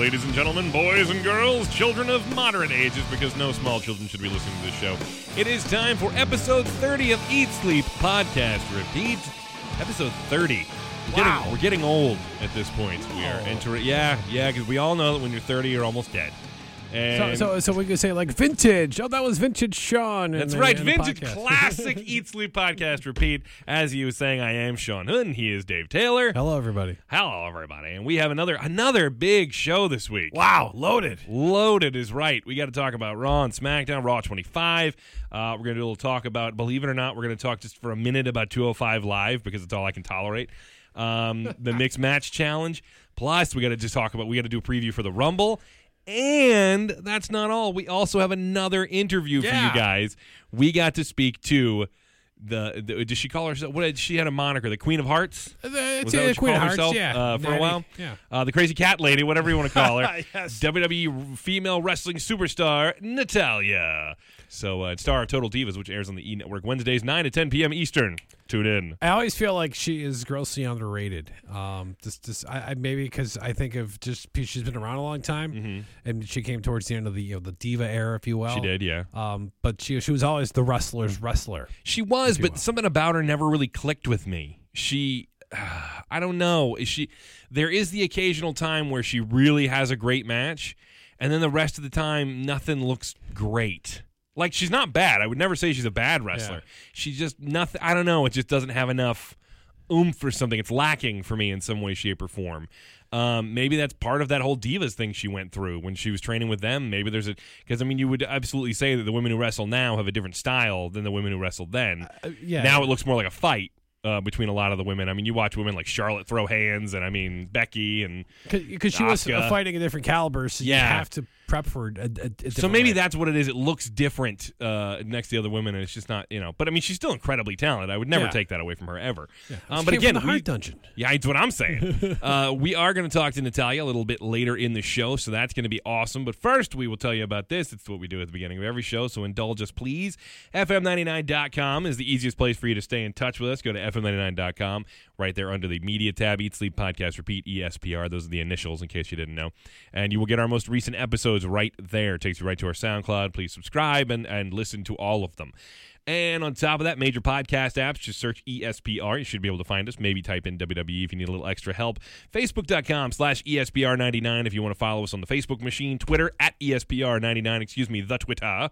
ladies and gentlemen, boys and girls, children of moderate ages, because no small children should be listening to this show. It is time for episode 30 of Eat Sleep Podcast Repeat. Episode 30. We're getting, Wow. we're getting old at this point. We are Oh. entering. Yeah, yeah, because we all know that when you're 30, you're almost dead. So, And so, so we could say like vintage. Oh, that was vintage Sean. That's the- right, vintage classic Eat Sleep Podcast Repeat. As you was saying, I am Sean Hood. He is Dave Taylor. Hello, everybody. Hello, everybody, and we have another another big show this week. Wow, loaded. Loaded is right. We got to talk about Raw and SmackDown, Raw 25. Uh, we're going to do a little talk about, believe it or not, we're going to talk just for a minute about 205 Live because it's all I can tolerate. Um, the Mixed Match Challenge. Plus, we got to just talk about, we got to do a preview for the Rumble. And that's not all. We also have another interview for you guys. We got to speak to the, the does she call herself what did she had a moniker the queen of hearts Uh, was that what Queen of Hearts, herself yeah. uh, for a while? Yeah. Uh, the crazy cat lady, whatever you want to call her. Yes. WWE female wrestling superstar Natalya. So, uh, star of Total Divas, which airs on the E Network Wednesdays, 9 to 10 p.m. Eastern. Tune in. I always feel like she is grossly underrated. Um, just, just I, I maybe because I think of just she's been around a long time, and she came towards the end of the you know, the diva era, if you will. Mm-hmm. She did, yeah. Um, but she she was always the wrestler's wrestler. She was, but will. something about her never really clicked with me. She, I don't know. Is she? There is the occasional time where she really has a great match, and then the rest of the time, nothing looks great. Like she's not bad. I would never say she's a bad wrestler. Yeah. She's just nothing. I don't know. It just doesn't have enough oomph or something. It's lacking for me in some way, shape, or form. Um, maybe that's part of that whole divas thing she went through when she was training with them. Maybe there's a because I mean you would absolutely say that the women who wrestle now have a different style than the women who wrestled then. Uh, yeah. Now it looks more like a fight uh, between a lot of the women. I mean, you watch women like Charlotte throw hands, and I mean Becky, and because she was uh, fighting a different caliber, so you Yeah. have to prep for a, a, a so maybe way. that's what it is. It looks different uh, next to the other women, and it's just not you know. But I mean, she's still incredibly talented. I would never Yeah. take that away from her ever. Um, but again, we- Heart Dungeon. Yeah, it's what I'm saying. uh, we are going to talk to Natalya a little bit later in the show, so that's going to be awesome. But first, we will tell you about this. It's what we do at the beginning of every show, so indulge us, please. FM99.com is the easiest place for you to stay in touch with us. Go to FM99.com, right there under the Media tab, Eat, Sleep, Podcast, Repeat, ESPR. Those are the initials, in case you didn't know. And you will get our most recent episodes right there. It takes you right to our SoundCloud. Please subscribe and, and listen to all of them. And on top of that, major podcast apps, just search ESPR. You should be able to find us. Maybe type in WWE if you need a little extra help. Facebook.com slash E ESPR99 if you want to follow us on the Facebook machine. Twitter at E ESPR99, excuse me, the Twitter.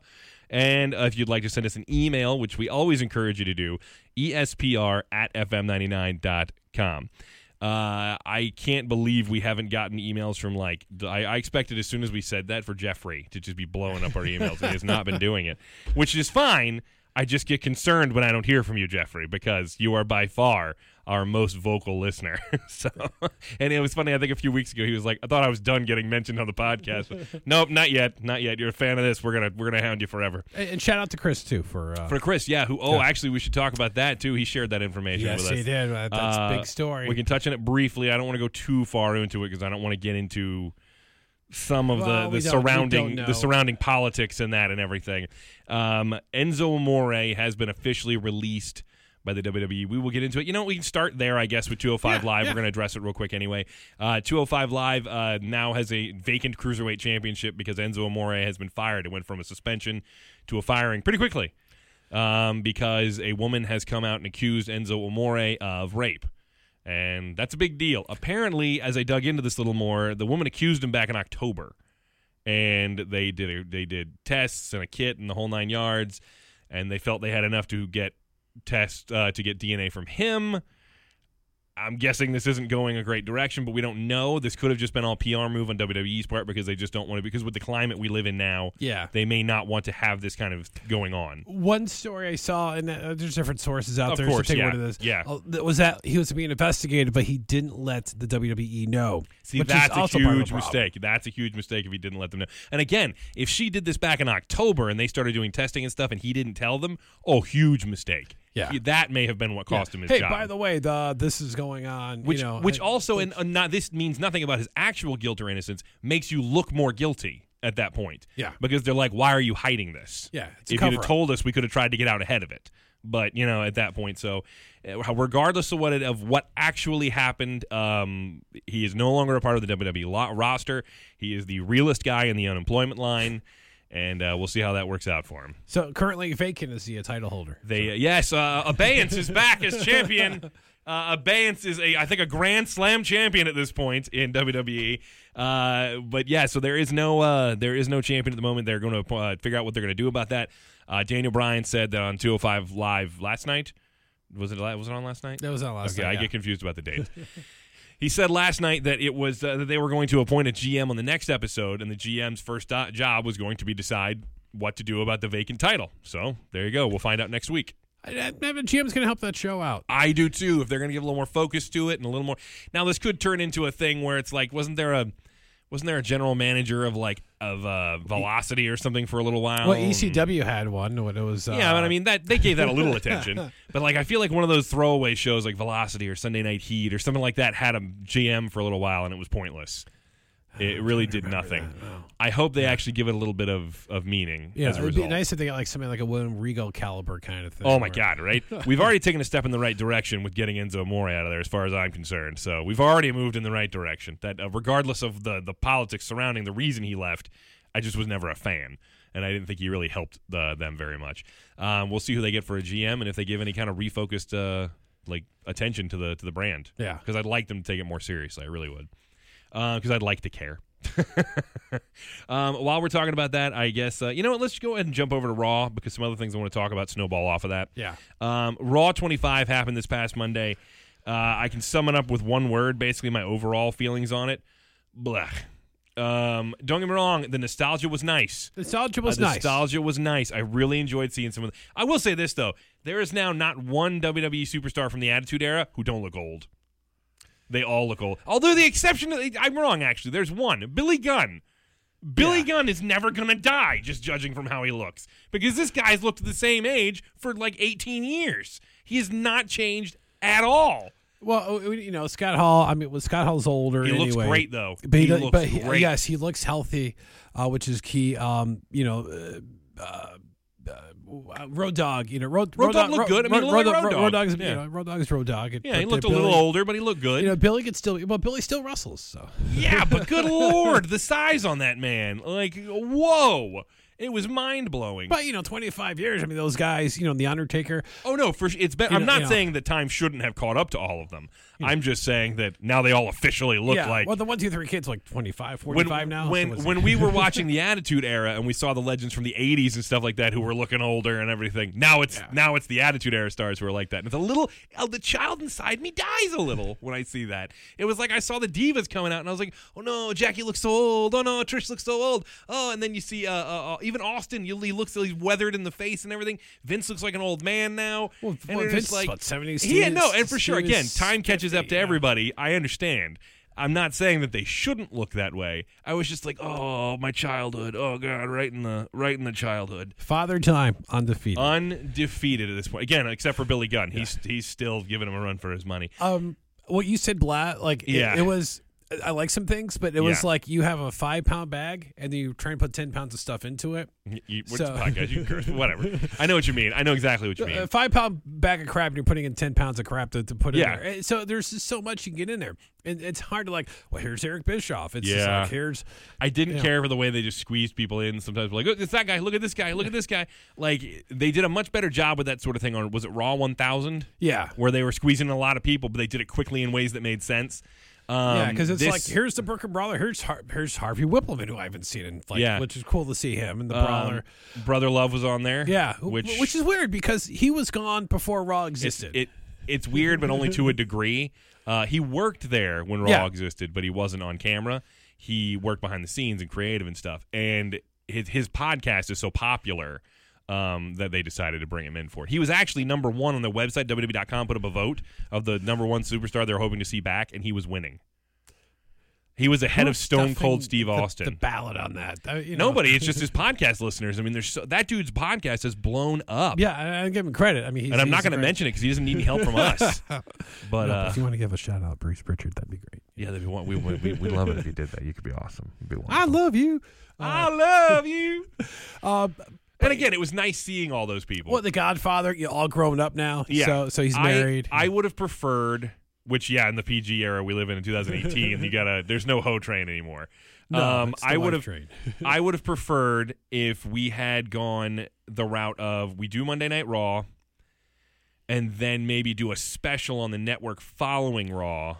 And if you'd like to send us an email, which we always encourage you to do, ESPR at FM99.com. Uh, I can't believe we haven't gotten emails from like I, I expected as soon as we said that for Jeffrey to just be blowing up our emails. he has not been doing it, which is fine. I just get concerned when I don't hear from you, Jeffrey, because you are by far our most vocal listener. so, and it was funny. I think a few weeks ago he was like, "I thought I was done getting mentioned on the podcast." But nope, not yet, not yet. You're a fan of this. We're gonna we're gonna hound you forever. And, and shout out to Chris too for uh, For Chris, yeah. Who? Oh, actually, we should talk about that too. He shared that information yes with us. he did. Uh, That's Uh, a big story. We can touch on it briefly. I don't want to go too far into it because I don't want to get into some of Well, the, the surrounding the surrounding politics and that and everything. Um, Enzo Amore has been officially released by the WWE. We will get into it. You know, we can start there, I guess, with 205 Yeah, Live. yeah. We're going to address it real quick anyway. Uh, 205 Live uh, now has a vacant cruiserweight championship because Enzo Amore has been fired. It went from a suspension to a firing pretty quickly um, because a woman has come out and accused Enzo Amore of rape. And that's a big deal. Apparently, as I dug into this a little more, the woman accused him back in October, and they did a, they did tests and a kit and the whole nine yards, and they felt they had enough to get test uh, to get DNA from him. I'm guessing this isn't going a great direction, but we don't know. This could have just been all PR move on WWE's part because they just don't want to. Because with the climate we live in now, Yeah. they may not want to have this kind of going on. One story I saw, and uh, there's different sources out Of there. course, so take yeah, one of this. yeah. uh, that was that he was being investigated, but he didn't let the WWE know. See, which is that's a also part of the huge mistake. That's a huge mistake if he didn't let them know. And again, if she did this back in October and they started doing testing and stuff and he didn't tell them, oh, huge mistake. Yeah. He- that may have been what cost him his hey, job. by the way, the this is going on. which, you know, which I- also, and uh, not this means nothing about his actual guilt or innocence, makes you look more guilty at that point. Yeah. because they're like, why are you hiding this? Yeah, if you'd have told us, we could have tried to get out ahead of it. But you know, at that point, so uh, regardless of what it, of what actually happened, um, he is no longer a part of the WWE lo- roster. He is the realest guy in the unemployment line, and uh, we'll see how that works out for him. So currently vacant is the uh, title holder. They uh, yes, uh, Abeyance is back as champion. Uh, Abeyance is a I think a Grand Slam champion at this point in WWE. Uh, but yeah, so there is no uh, there is no champion at the moment. They're going to uh, figure out what they're going to do about that. Uh, Daniel Bryan said that on 205 Live last night. Was it was it on last night? That was on last Okay, night. I get confused about the dates. he said last night that it was uh, that they were going to appoint a GM on the next episode, and the GM's first do- job was going to be decide what to do about the vacant title. So there you go. We'll find out next week. I, I, GM's going to help that show out. I do too. If they're going to give a little more focus to it and a little more. Now this could turn into a thing where it's like, wasn't there a, wasn't there a general manager of like of uh, Velocity or something for a little while? Well, ECW had one when it was. Uh, Yeah, but I mean that they gave that a little attention. But like I feel like one of those throwaway shows like Velocity or Sunday Night Heat or something like that had a GM for a little while and it was pointless. It really did nothing. I hope they actually give it a little bit of, of meaning yeah, as a it'd be result. nice if they got like something like a William Regal caliber kind of thing. Oh my where- God! Right, we've already taken a step in the right direction with getting Enzo Amore out of there, as far as I'm concerned. So we've already moved in the right direction. That uh, regardless of the the politics surrounding the reason he left, I just was never a fan, and I didn't think he really helped the, them very much. Um, we'll see who they get for a GM, and if they give any kind of refocused uh, like attention to the to the brand. Yeah. because I'd like them to take it more seriously. I really would, because I'd like to care. um, while we're talking about that, I guess uh, you know what? Let's go ahead and jump over to Raw because some other things I want to talk about snowball off of that. Yeah. Um, Raw 25 happened this past Monday. Uh, I can sum it up with one word, basically my overall feelings on it. Blech. Um, don't get me wrong, the nostalgia was nice. The nostalgia Uh, was the nice. nostalgia was nice. I really enjoyed seeing some of. The, I will say this though: there is now not one WWE superstar from the Attitude Era who don't look old. They all look old. Although the exception, I'm wrong. Actually, there's one: Billy Gunn. Billy Yeah. Gunn is never gonna die, just judging from how he looks, because this guy's looked the same age for like 18 years. He has not changed at all. Well, uh, you know, Scott Hall. I mean, well, Scott Hall's older. He looks anyway. great though. But he, he does- looks but he- yes, he looks healthy, uh, which is key. Um, you know, uh, uh, uh, Road Dogg. You know, Road, Road Dogg looked good. I mean, he looked like Road Dogg Dog's, Yeah. you know, Road Dogg's Road Dogg. Yeah, he looked a little older, but he looked good. You know, Billy could still. Well, Billy still wrestles. So Yeah, but good lord, the size on that man. Like, whoa. It was mind blowing. But you know, 25 years. I mean, those guys. You know, the Undertaker. Oh no, for it's been, You I'm know- not you know. saying that time shouldn't have caught up to all of them. I'm just saying that now they all officially look yeah. like well, the one, two, three kids like 25, when now. when what's- when we were watching the Attitude Era and we saw the legends from the 80s and stuff like that who were looking older and everything. Now it's Yeah. now it's the Attitude Era stars who are like that. And it's a little oh, the child inside me dies a little when I see that. It was like I saw the divas coming out and I was like, "Oh no, Jackie looks so old. Oh no, Trish looks so old." Oh, and then you see uh, uh, uh, even Austin, you, he looks he's weathered in the face and everything. Vince looks like an old man now. Well, and well, Vince is like what, 70s, Yeah, no, and for sure again, time catches up to yeah. everybody. I understand. I'm not saying that they shouldn't look that way. I was just like, oh, my childhood. Oh God, right in the right in the childhood. Father Time undefeated. Undefeated at this point. Again, except for Billy Gunn, he's he's still giving him a run for his money. um, what you said, Blah, like it- Yeah. it, was. I like some things, but it was Yeah. like you have a five pound bag and then you try and put ten pounds of stuff into it. You, you, what's So- the podcast? You can curse, whatever. I know what you mean. I know exactly what you mean. A five pound bag of crap and you're putting in ten pounds of crap to, to put Yeah. in there. And So there's just so much you can get in there, and it's hard to like. Well, here's Eric Bischoff. It's just Yeah. like here's I didn't Yeah. care for the way they just squeezed people in. Sometimes we're like, oh, it's that guy. Look at this guy. Look at this guy. Like they did a much better job with that sort of thing on was it Raw 1000? yeah. where they were squeezing a lot of people, but they did it quickly in ways that made sense. Um, yeah, because it's this- like here's the Brooklyn Brawler, here's Har- here's Harvey Wippleman, who I haven't seen in like, Yeah. which is cool to see him and the um, Brawler. Brother Love was on there. Yeah, which which is weird because he was gone before Raw it's, existed. it it's weird, but only to a degree. Uh, he worked there when Raw Yeah. existed, but he wasn't on camera. He worked behind the scenes and creative and stuff. And his his podcast is so popular. Um, that they decided to bring him in for. He was actually number one on their website, WWE.com, put up a vote of the number one superstar they're hoping to see back, and he was winning. He was ahead of Stone Cold Steve Austin. The, ballot on that. Uh, you know. Nobody. It's just his podcast listeners. I mean, there's so, that dude's podcast has blown up. Yeah, I, I give him credit. I mean, he's, and I'm not going to mention it because he doesn't need any help from us. But No, uh, if you want to give a shout out, Bruce Pritchard, that'd be great. yeah, that'd be one- we we we we love it if you did that. You could be awesome. Be I love you. I love you. And again, it was nice seeing all those people. What the Godfather? You all grown up now. Yeah. So so he's married. I, would have preferred, which yeah, in the PG era we live in in 2018, you gotta. There's no ho train anymore. no, um, I would have. I would have preferred if we had gone the route of we do Monday Night Raw, and then maybe do a special on the network following Raw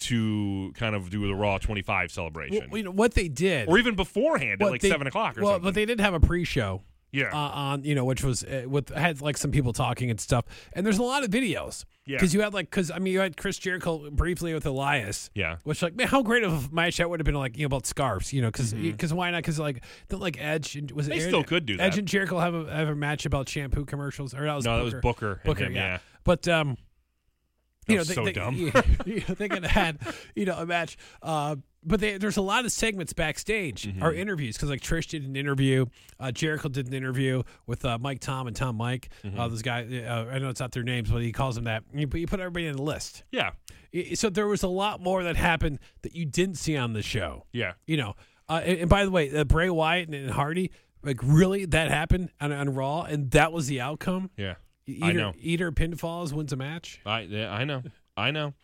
to kind of do the Raw 25 celebration, Well, you know what they did, or even beforehand at like they- seven o'clock or well, something. but they did have a pre-show yeah, uh, on you know which was uh, with had like some people talking and stuff, and there's a lot of videos. Yeah. Because you had like because I mean you had Chris Jericho briefly with Elias. yeah. Which like man, how great of a match that would have been like you know about scarves you know because Mm-hmm. why not because like don't like Edge and was it They Aaron- still could do Edge and Jericho have a have a match about shampoo commercials or that was No, that Booker. was Booker. Booker him, yeah. but um That you know they, so they, dumb. you know, they could have had you know a match uh but they, there's a lot of segments backstage Mm-hmm. or interviews because like Trish did an interview, uh, Jericho did an interview with uh, Mike Tom and Tom Mike. Mm-hmm. Uh, this guy, uh, I know it's not their names, but he calls them that. You put, you put everybody in the list. Yeah, So there was a lot more that happened that you didn't see on the show. yeah. You know, uh, and, and by the way, uh, Bray Wyatt and, and Hardy, like really, that happened on, on Raw, and that was the outcome. Yeah. Either, I know. Either pinfalls wins a match. I yeah, I know. I know.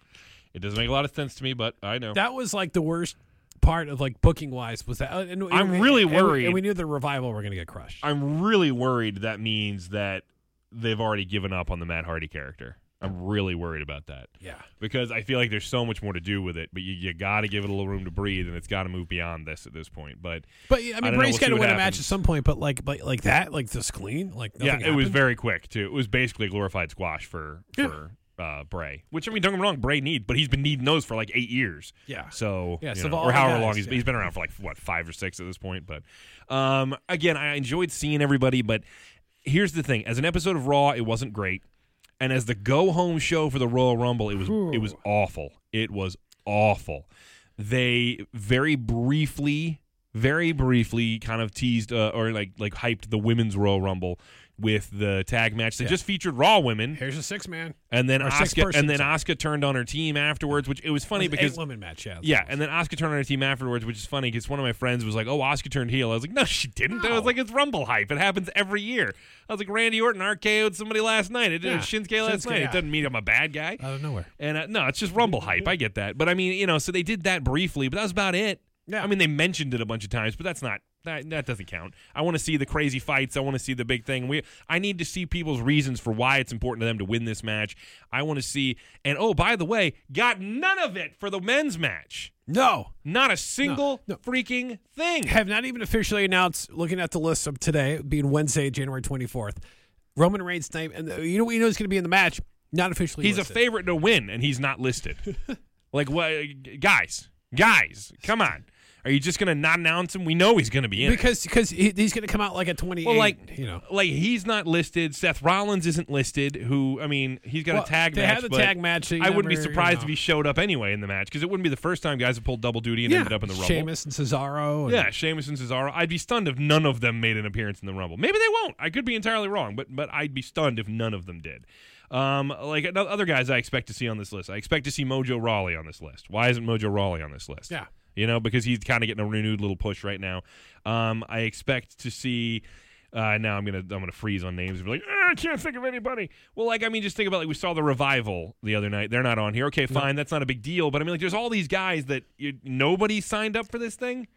It doesn't make a lot of sense to me, but I know. That was like the worst part of like booking wise was that. uh, And, and- I'm really and we- worried. and we knew the revival were going to get crushed. I'm really worried that means that they've already given up on the Matt Hardy character. I'm really worried about that yeah. because I feel like there's so much more to do with it, but you, you got to give it a little room to breathe, and it's got to move beyond this at this point. But But I mean. Bray's got to win a match at some point. But like, but like that, like this clean, like yeah, it was very quick too. It was basically a glorified squash for Yeah. for uh, Bray, which I mean, don't get me wrong, Bray need, but he's been needing those for like eight years. yeah. So Yeah, so know, or however guys, long he's, yeah. he's been around for like what five or six at this point. But um, again, I enjoyed seeing everybody. But here's the thing: as an episode of Raw, it wasn't great, and as the go home show for the Royal Rumble, it was it was awful. It was awful. They very briefly, very briefly, kind of teased uh, or like like hyped the women's Royal Rumble with the tag match. They just featured Raw women. Here's a six man. And then Asuka, and then. Asuka turned on her team afterwards, which it was funny because eight woman match. Yeah. yeah, and then Asuka turned on her team afterwards, which is funny because one of my friends was like, "Oh, Asuka turned heel." I was like, "No, she didn't." I was like, "It's Rumble hype. It happens every year." I was like, "Randy Orton RKO'd somebody last night. It did Yeah, Shinsuke last Shinsuke, night. yeah. It doesn't mean I'm a bad guy." out of nowhere. And uh, no, it's just Rumble hype. I get that, but I mean, you know, so they did that briefly, but that was about it. Yeah. I mean, they mentioned it a bunch of times, but that's not that that doesn't count. I want to see the crazy fights. I want to see the big thing. We I need to see people's reasons for why it's important to them to win this match. I want to see. And oh, by the way, got none of it for the men's match. No, Not a single no. freaking thing. have not even officially announced. Looking at the list of today, being Wednesday, January twenty fourth, Roman Reigns' name, and uh, you know, we know he's going to be in the match. Not officially. He's a favorite to win, and he's not listed. like what, guys? Guys, come on. Are you just gonna not announce him? We know he's gonna be in. because because he, he's going to come out like at twenty. Well, like you know. like he's not listed. Seth Rollins isn't listed. Who I mean, he's got Well, a tag they match. had the tag match, I wouldn't be never, you surprised know. if he showed up anyway in the match because it wouldn't be the first time guys have pulled double duty and yeah, ended up in the Rumble. Sheamus and Cesaro. And, Yeah, Sheamus and Cesaro. I'd be stunned if none of them made an appearance in the Rumble. Maybe they won't. I could be entirely wrong, but but I'd be stunned if none of them did. Um, like other guys, I expect to see on this list. I expect to see Mojo Rawley on this list. Why isn't Mojo Rawley on this list? Yeah. You know, because he's kind of getting a renewed little push right now. Um, I expect to see. Uh, now I'm gonna I'm gonna freeze on names and be like, "Ah, I can't think of anybody. Well, like I mean, just think about like we saw the revival the other night. They're not on here. Okay, fine, that's not a big deal. But I mean, like, there's all these guys that you, nobody signed up for this thing.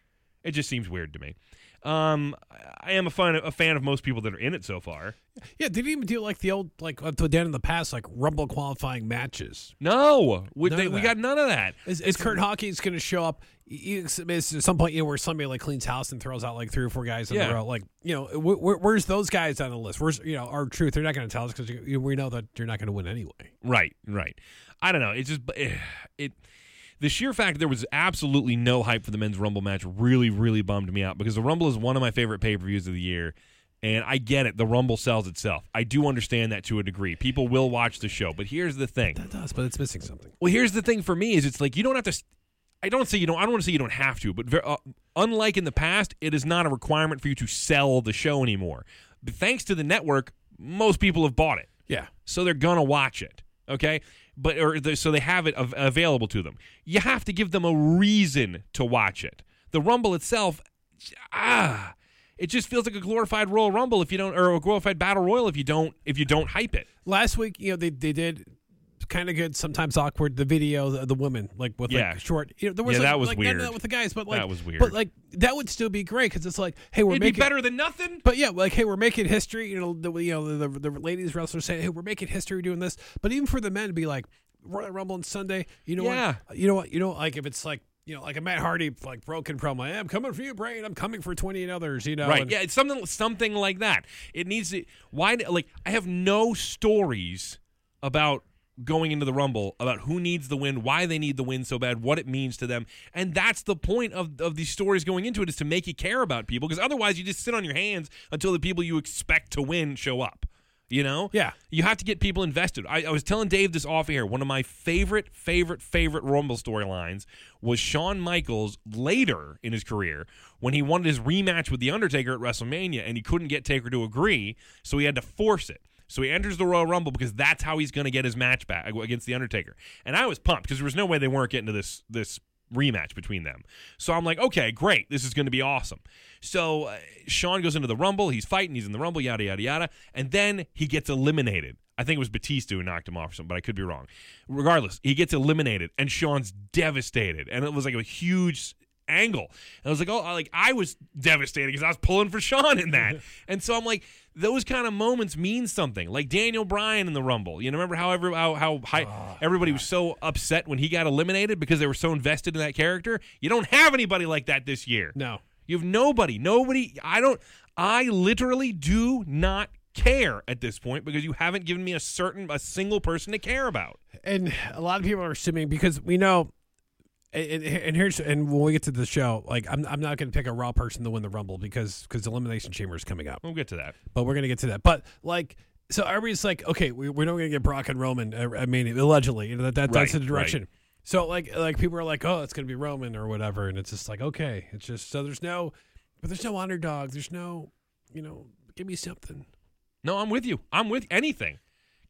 It just seems weird to me. Um, I am a fan a fan of most people that are in it so far. Yeah, they didn't even do like the old like up to the in the past like Rumble qualifying matches. No, we, they, we got none of that. Is, is Kurt Hawkins going to show up? y- y- Is at some point, you know, where somebody like cleans house and throws out like three or four guys in Yeah. a row? Like, you know, wh- wh- where's those guys on the list? Where's you know R-Truth? They're not going to tell us because we know that you're not going to win anyway. Right, right. I don't know. It's just eh, it. The sheer fact there was absolutely no hype for the men's Rumble match really, really bummed me out because the Rumble is one of my favorite pay per views of the year. And I get it. The Rumble sells itself. I do understand that to a degree. People will watch the show. But here's the thing. That does, but it's missing something. Well, here's the thing for me is it's like you don't have to. I don't say you don't. I don't want to say you don't have to, but uh, unlike in the past, it is not a requirement for you to sell the show anymore. But thanks to the network, most people have bought it Yeah, so they're gonna watch it. Okay, but or the, so they have it av- available to them. You have to give them a reason to watch it. The Rumble itself, ah, it just feels like a glorified Royal Rumble if you don't, or a glorified Battle Royal if you don't, if you don't hype it. Last week, you know, they they did kind of good, sometimes awkward. The video, the, the women, like with Yeah. like short. You know, there was Yeah, like, that was like, none of weird. that with the guys, but like That was weird. But like that would still be great because it's like, hey, we're It'd be making. better than nothing. But yeah, like hey, we're making history. You know, the you know the, the, the ladies wrestlers saying, hey, we're making history doing this. But even for the men to be like Royal Rumble on Sunday, you know Yeah. what? You know what? You know like if it's like you know like a Matt Hardy like broken promo, hey, I'm coming for you, Brain. I'm coming for 28 others. You know, Right. and- Yeah, it's something something like that. It needs to why like I have no stories about going into the rumble about who needs the win, why they need the win so bad, what it means to them. And that's the point of of these stories going into it is to make you care about people because otherwise you just sit on your hands until the people you expect to win show up. You know? Yeah. You have to get people invested. I, I was telling Dave this off air. One of my favorite, favorite, favorite Rumble storylines was Shawn Michaels later in his career when he wanted his rematch with The Undertaker at WrestleMania and he couldn't get Taker to agree, so he had to force it. So he enters the Royal Rumble because that's how he's going to get his match back against The Undertaker. And I was pumped because there was no way they weren't getting to this this rematch between them. So I'm like, okay, great, this is going to be awesome. So uh, Shawn goes into the Rumble, he's fighting, he's in the Rumble, yada yada yada, and then he gets eliminated. I think it was Batista who knocked him off or something, but I could be wrong. Regardless, he gets eliminated, and Shawn's devastated, and it was like a huge angle. And I was like, oh, like I was devastated because I was pulling for Shawn in that, and so I'm like, those kind of moments mean something. Like Daniel Bryan in the Rumble, you know, remember how every how how high, oh, everybody was so upset when he got eliminated because they were so invested in that character. You don't have anybody like that this year. No. You have nobody. Nobody. I don't. I literally do not care at this point because you haven't given me a certain a single person to care about. and a lot of people are assuming because we know and, and here's and when we get to the show like i'm, I'm not going to pick a raw person to win the rumble because because elimination chamber is coming up We'll get to that. but we're going to get to that but like so everybody's like okay we, we're not going to get brock and roman uh, i mean allegedly you know that, that that's Right, the direction so like like people are like oh it's going to be roman or whatever and it's just like okay it's just so there's no but there's no underdog there's no you know give me something No, I'm with you. I'm with anything.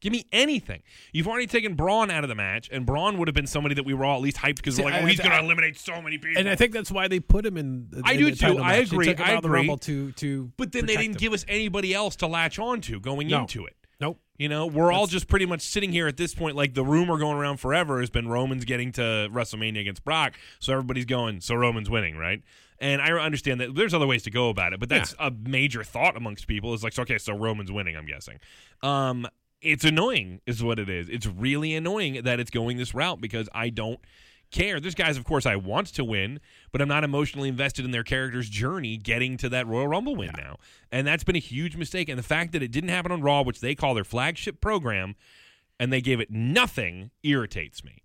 Give me anything. You've already taken Braun out of the match, and Braun would have been somebody that we were all at least hyped because we're like, I- oh, he's going to eliminate so many people. and I think that's why they put him in. The, I in do the too. I agree. I of the agree. Rumble to to. but then they didn't him. give us anybody else to latch onto going No. into it. Nope. You know, we're all just pretty much sitting here at this point. Like the rumor going around forever has been Roman's getting to WrestleMania against Brock, so everybody's going, so Roman's winning, right? And I understand that there's other ways to go about it, but that's a major thought amongst people. Is like, so, okay, so Roman's winning. I'm guessing. Um, it's annoying, is what it is. It's really annoying that it's going this route because I don't care. There's guys, of course, I want to win, but I'm not emotionally invested in their character's journey getting to that Royal Rumble win now. And that's been a huge mistake. And the fact that it didn't happen on Raw, which they call their flagship program, and they gave it nothing irritates me.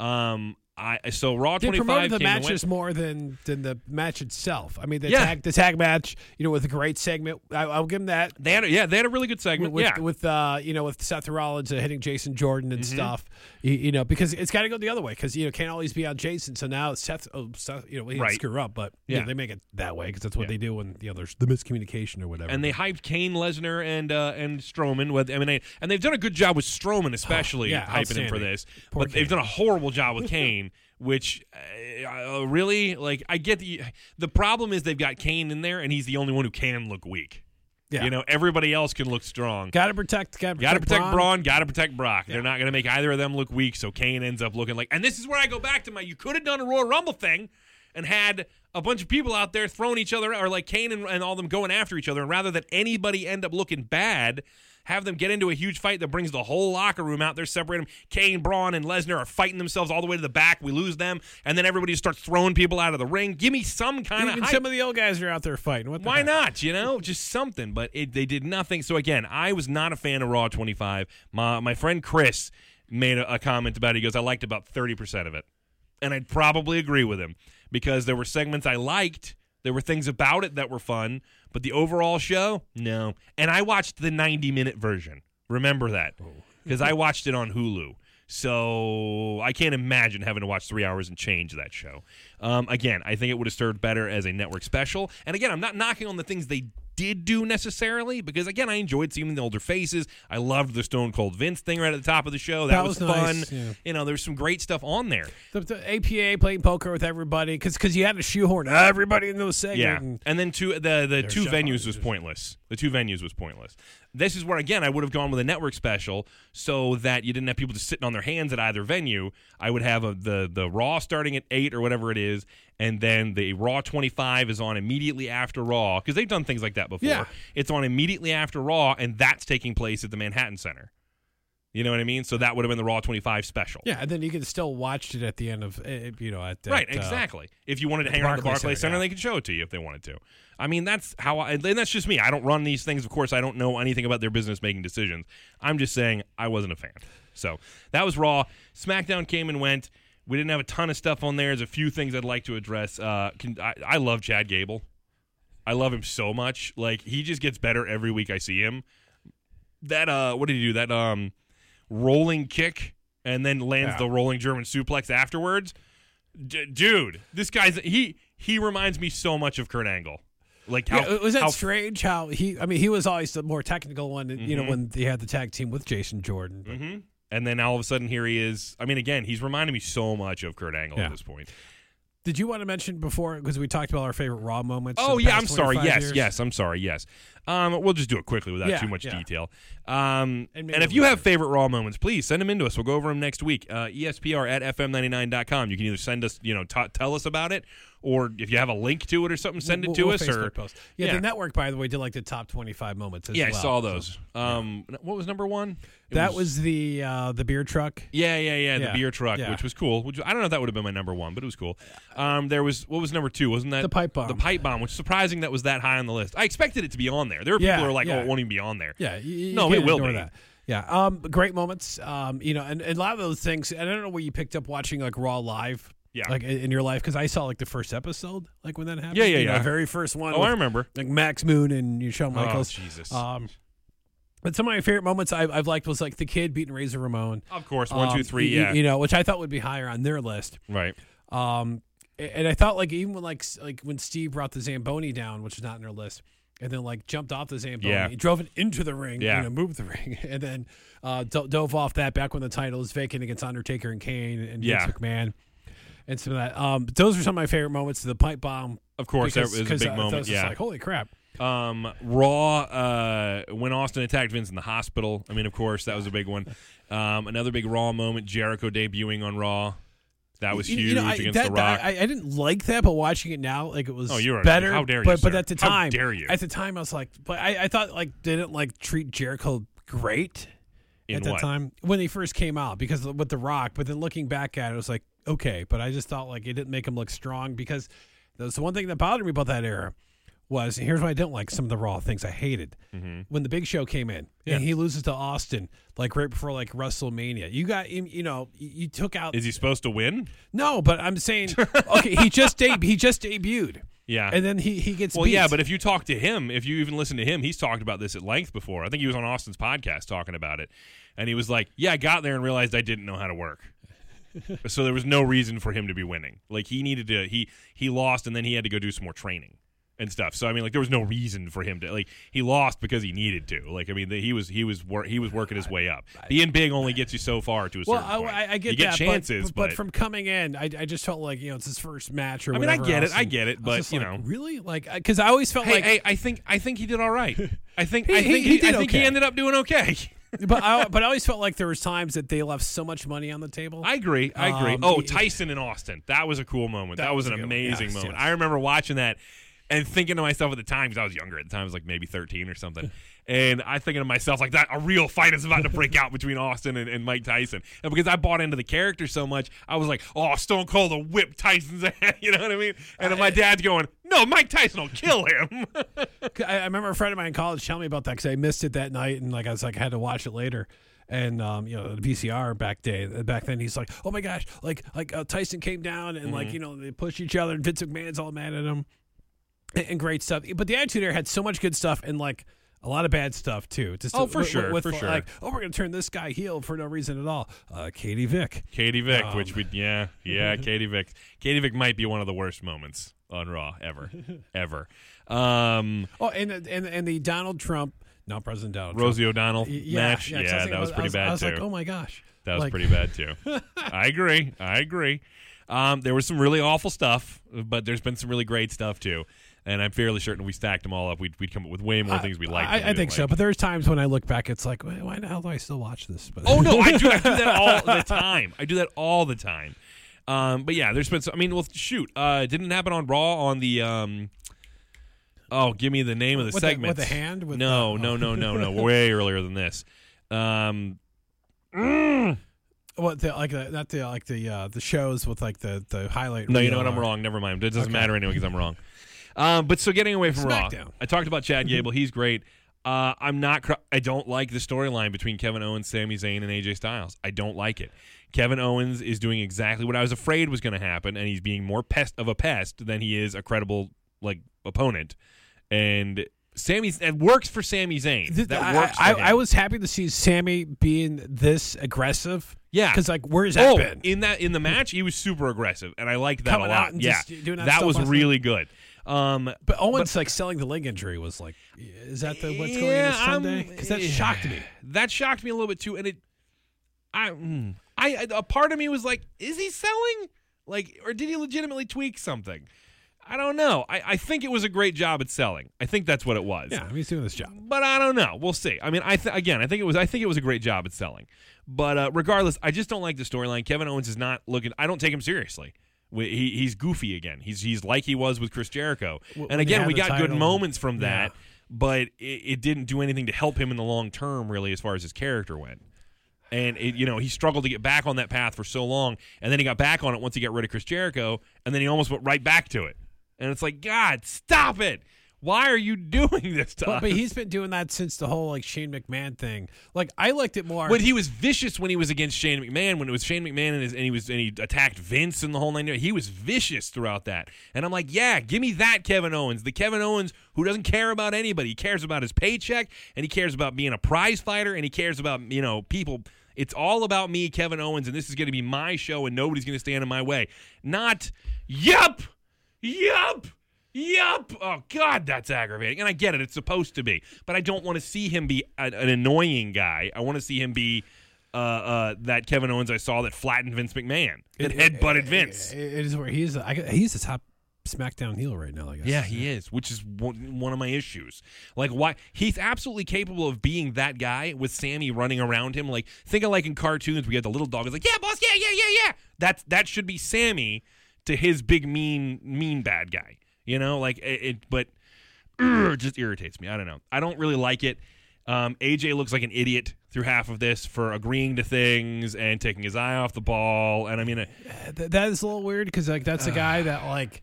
Um, I so Raw They 25 promoted the matches more than than the match itself. I mean, the Yeah. tag the tag match, you know, with a great segment. I, I'll give them that. They had a, yeah, they had a really good segment. with, yeah, with uh, you know, with Seth Rollins uh, hitting Jason Jordan and Mm-hmm. stuff, you, you know, because it's got to go the other way because you know can't always be on Jason. So now Seth, oh, Seth you know, he Right. screw up, but you know, Yeah. they make it that way because that's what Yeah. they do when you know there's the miscommunication or whatever. and they hyped Kane, Lesnar, and uh, and Strowman. With I mean, they, and they've done a good job with Strowman, especially yeah, hyping him for this. Poor but they've done a horrible job with Kane, which uh, uh, really like I get the the problem is they've got Kane in there, and he's the only one who can look weak. yeah, You know, everybody else can look strong. got to protect, got to protect, protect Braun, got to protect Brock. They're not going to make either of them look weak, so Kane ends up looking like. And this is where I go back to my you could have done a Royal Rumble thing and had a bunch of people out there throwing each other, or like Kane and, and all them going after each other, and rather than anybody end up looking bad, have them get into a huge fight that brings the whole locker room out there, separate them. Kane, Braun, and Lesnar are fighting themselves all the way to the back. We lose them, and then everybody starts throwing people out of the ring. Give me some kind Even of some of the old guys are out there fighting. What the why heck? not? You know, just something. But it, they did nothing. So again, I was not a fan of Raw 25. My my friend Chris made a, a comment about it. He goes, "I liked about 30 percent of it," and I'd probably agree with him because there were segments I liked. There were things about it that were fun, but the overall show, no. And I watched the 90 minute version. Remember that because I watched it on Hulu. So I can't imagine having to watch three hours and change that show. Um, again, I think it would have served better as a network special. And again, I'm not knocking on the things they did do necessarily because again, I enjoyed seeing the older faces. I loved the Stone Cold Vince thing right at the top of the show. That, That was, was fun. nice, yeah. You know, there's some great stuff on there. The, the APA playing poker with everybody because because you had to shoehorn everybody into a segment. Yeah, and- and then two the the two venues was pointless. The two venues was pointless. This is where again I would have gone with a network special so that you didn't have people just sitting on their hands at either venue. I would have a, the the Raw starting at eight or whatever it is, and then the Raw twenty five is on immediately after Raw because they've done things like that before. Yeah. It's on immediately after Raw, and that's taking place at the Manhattan Center. You know what I mean? So that would have been the Raw twenty five special. yeah, and then you can still watch it at the end of uh, you know at, Right, at, uh, exactly. if you wanted to hang at the Barclays Barclays Center, Center, yeah. they could show it to you if they wanted to. I mean, that's how I, and that's just me. I don't run these things. Of course, I don't know anything about their business making decisions. I'm just saying I wasn't a fan. So that was Raw. SmackDown came and went. We didn't have a ton of stuff on there. There's a few things I'd like to address. Uh, can, I, I love Chad Gable. I love him so much. Like he just gets better every week I see him. That uh, what did he do? That um, rolling kick and then lands Yeah. the rolling German suplex afterwards. D- dude, this guy's he he reminds me so much of Kurt Angle. Like how Yeah, was that how- strange? How he? I mean, he was always the more technical one. You Mm-hmm. know, when they had the tag team with Jason Jordan. but- Mhm. And then all of a sudden here he is. I mean, again, he's reminding me so much of Kurt Angle Yeah. at this point. Did you want to mention before because we talked about our favorite Raw moments? Oh yeah, I'm sorry. 25 Yes, years? yes, I'm sorry. Yes. Um, we'll just do it quickly without Yeah, too much yeah. detail. Um, And and, if you have favorite Raw moments, please send them in to us. We'll go over them next week. Uh, ESPR at fm99.com. You can either send us, you know, t- tell us about it, or if you have a link to it or something, send We'll- it to we'll us. Facebook Or post. Yeah, yeah. the network, by the way, did like the top 25 moments. As yeah, well. I saw those. Um, what was number one? It That was, the uh, the beer truck. Yeah, yeah, yeah, the beer truck, which was cool. Which I don't know if that would have been my number one, but it was cool. Um, there was what was number two? Wasn't that The pipe bomb. The pipe bomb, which surprising that was that high on the list. I expected it to be on there. There were people Yeah, who are like, yeah. "Oh, it won't even be on there." Yeah, you, you No, it will be. that. Yeah, um, great moments. Um, you know, and, and a lot of those things. And I don't know where you picked up watching like Raw live. Yeah. like in in your life because I saw like the first episode, like when that happened. Yeah, yeah, You yeah. the very first one. Oh, I remember. Like Max Moon and you Shawn Michaels. Oh, Jesus. Um, but some of my favorite moments I've, I've liked was like the kid beating Razor Ramon. of course, one, two, Um, three. Yeah, you know, which I thought would be higher on their list. right. Um, and I thought like even when like like when Steve brought the Zamboni down, which is not in their list, and then like jumped off the Zamboni, Yeah. he drove it into the ring, Yeah. you know, moved the ring, and then uh, do- dove off that back when the title was vacant against Undertaker and Kane and Yeah. Vince McMahon. And some of that. Um, those were some of my favorite moments. The pipe bomb, Of course, because, that was a big it moment. Yeah. like holy crap. Um, Raw, uh, when Austin attacked Vince in the hospital. I mean, of course, that was a big one. Um, another big Raw moment: Jericho debuting on Raw. That was huge you know, I, against that, The Rock. I, I didn't like that, but watching it now, like it was Oh, you're better. how dare you, But but at the How time, dare you. At the time, I was like, but I, I thought like they didn't like treat Jericho great In at that time when he first came out because with the Rock. But then looking back at it, it was like okay, but I just thought like it didn't make him look strong because that's the one thing that bothered me about that era was and here's what I didn't like some of the Raw things I hated mm-hmm. when the Big Show came in Yeah. and he loses to Austin like right before like WrestleMania. You got him, you know, you took out Is he supposed to win? no, but I'm saying okay, he just deb- he just debuted. Yeah. And then he, he gets Well, beat. yeah, but if you talk to him, if you even listen to him, he's talked about this at length before. I think he was on Austin's podcast talking about it. And he was like, Yeah, I got there and realized I didn't know how to work. so there was no reason for him to be winning. Like he needed to he he lost and then he had to go do some more training and stuff. So I mean like there was no reason for him to like he lost because he needed to. Like I mean the, he was he was wor- he was working his way up. Being big only gets you so far to a well, certain I, point. I, I get you get that, chances, but, but, from coming in, I, I just felt like you know it's his first match or whatever. I mean, I get it, I get it, but, you like, know. really like because I always felt Hey, like hey, I think I think he did all right. I think He- I think he he, did I think he ended up doing okay. but I, but I always felt like there was times that they left so much money on the table. I agree. I agree. Um, oh, Tyson and Austin. That was a cool moment. That, That was, was an a good one. amazing Yes, moment. yes. I remember watching that and thinking to myself at the time because I was younger at the time. I was like maybe thirteen or something. And I thinking to myself like that a real fight is about to break out between Austin and, and Mike Tyson. And because I bought into the character so much, I was like, "Oh, Stone Cold will whip Tyson's ass." You know what I mean? And then my dad's going, "No, Mike Tyson will kill him." I, I remember a friend of mine in college telling me about that because I missed it that night and like I was like I had to watch it later. And um, you know the VCR back day back then he's like oh my gosh like like uh, Tyson came down and Mm-hmm. like you know they pushed each other and Vince McMahon's all mad at him and, and great stuff but the Attitude Era had so much good stuff and like A lot of bad stuff too. Just Oh, for sure, with, for sure. Like, oh, we're gonna turn this guy heel for no reason at all. Uh, Katie Vick. Katie Vick, Um, which we yeah yeah Katie Vick. Katie Vick might be one of the worst moments on Raw ever ever. Um, Oh, and and and the Donald Trump, not President Donald Rosie O'Donnell Trump. Yeah, match, yeah, yeah, that was about- pretty I was, bad I was too. like, oh my gosh, That was Like- pretty bad too. I agree. I agree. Um, there was some really awful stuff, but there's been some really great stuff too. And I'm fairly certain we stacked them all up. We'd, we'd come up with way more things we liked. I, I think didn't so, like. but there's times when I look back, it's like, why the hell do I still watch this? But Oh no, I do. I do that all the time. I do that all the time. Um, but yeah, there's been. Some, I mean, well, shoot, uh, didn't happen on Raw on the. Um, oh, give me the name of the With the- segment. with the hand? With no, the- no, oh. no, no, no. Way earlier than this. Um, what the like the not the like the uh, the shows with like the the highlight. No, you know what? I'm wrong. Never mind. It doesn't Okay. matter anyway because I'm wrong. Um, but so getting away from Raw, I talked about Chad Gable. He's great. Uh, I'm not. Cr- I don't like the storyline between Kevin Owens, Sami Zayn, and AJ Styles. I don't like it. Kevin Owens is doing exactly what I was afraid was going to happen, and he's being more pest of a pest than he is a credible like opponent. And Sami, it works for Sami Zayn. That I, works. I. I was happy to see Sami being this aggressive. Yeah. because like where's that oh, been? in that in the match, he was super aggressive, and I liked that Coming a lot. Yeah, that was really good. Um, But Owens like selling the leg injury was like, is that the what's going on Sunday? Because that shocked me. That shocked me a little bit too, and it, I, mm, I, I- a part of me was like, is he selling? Like, or did he legitimately tweak something? I don't know. I, I think it was a great job at selling. I think that's what it was. Yeah, he's doing this job. But I don't know. We'll see. I mean, I th- again, I think it was. I think it was a great job at selling. But uh, regardless, I just don't like the storyline. Kevin Owens is not looking. I don't take him seriously. He, he's goofy again. He's he's like he was with Chris Jericho. W- and again, we got good moments from that, Yeah. but it, it didn't do anything to help him in the long term, really, as far as his character went. And it, you know, he struggled to get back on that path for so long, and then he got back on it once he got rid of Chris Jericho, and then he almost went right back to it. And it's like, God, stop it! Why are you doing this to But, us? but he's been doing that since the whole like Shane McMahon thing. Like I liked it more. But he was vicious when he was against Shane McMahon. When it was Shane McMahon and, his, and he was and he attacked Vince and the whole nine. He was vicious throughout that. And I'm like, yeah, give me that Kevin Owens, the Kevin Owens who doesn't care about anybody. He cares about his paycheck and he cares about being a prize fighter and he cares about you know people. It's all about me, Kevin Owens, and this is going to be my show, and nobody's going to stand in my way. Not, yup, yup. Yup. Oh God, that's aggravating. And I get it; it's supposed to be, but I don't want to see him be a, an annoying guy. I want to see him be uh, uh, that Kevin Owens I saw that flattened Vince McMahon, that head butted Vince. It- it is where he's. I, he's the top SmackDown heel right now. I guess. Yeah, he is, which is one, of my issues. Like, why he's absolutely capable of being that guy with Sami running around him. Like, think of like in cartoons, we had the little dog. It's like, yeah, boss, yeah, yeah, yeah, yeah. That's that should be Sami to his big mean mean bad guy. You know, like it. it but it just irritates me. I don't know. I don't really like it. Um, AJ looks like an idiot through half of this for agreeing to things and taking his eye off the ball. And I mean, uh, Th- that is a little weird because like that's a guy that like,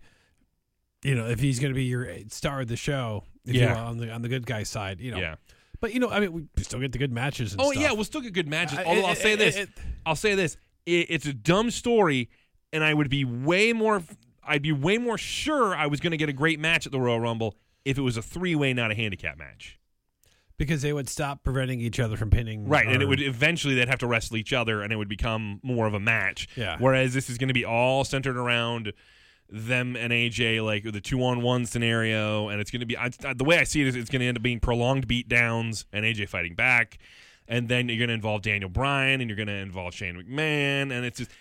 you know, if he's going to be your star of the show, if you Yeah. on the on the good guy side, you know. yeah. But you know, I mean, we still get the good matches. And Oh stuff. yeah, we'll still get good matches. I- Although it- I'll say it- this, it- I'll say this: it, it's a dumb story, and I would be way more, I'd be way more sure I was going to get a great match at the Royal Rumble if it was a three-way, not a handicap match. because they would stop preventing each other from pinning. Right, and it would eventually they'd have to wrestle each other, and it would become more of a match. Yeah. Whereas this is going to be all centered around them and AJ, like the two-on-one scenario, and it's going to be I, the way I see it is it's going to end up being prolonged beatdowns and AJ fighting back, and then you're going to involve Daniel Bryan and you're going to involve Shane McMahon, and it's just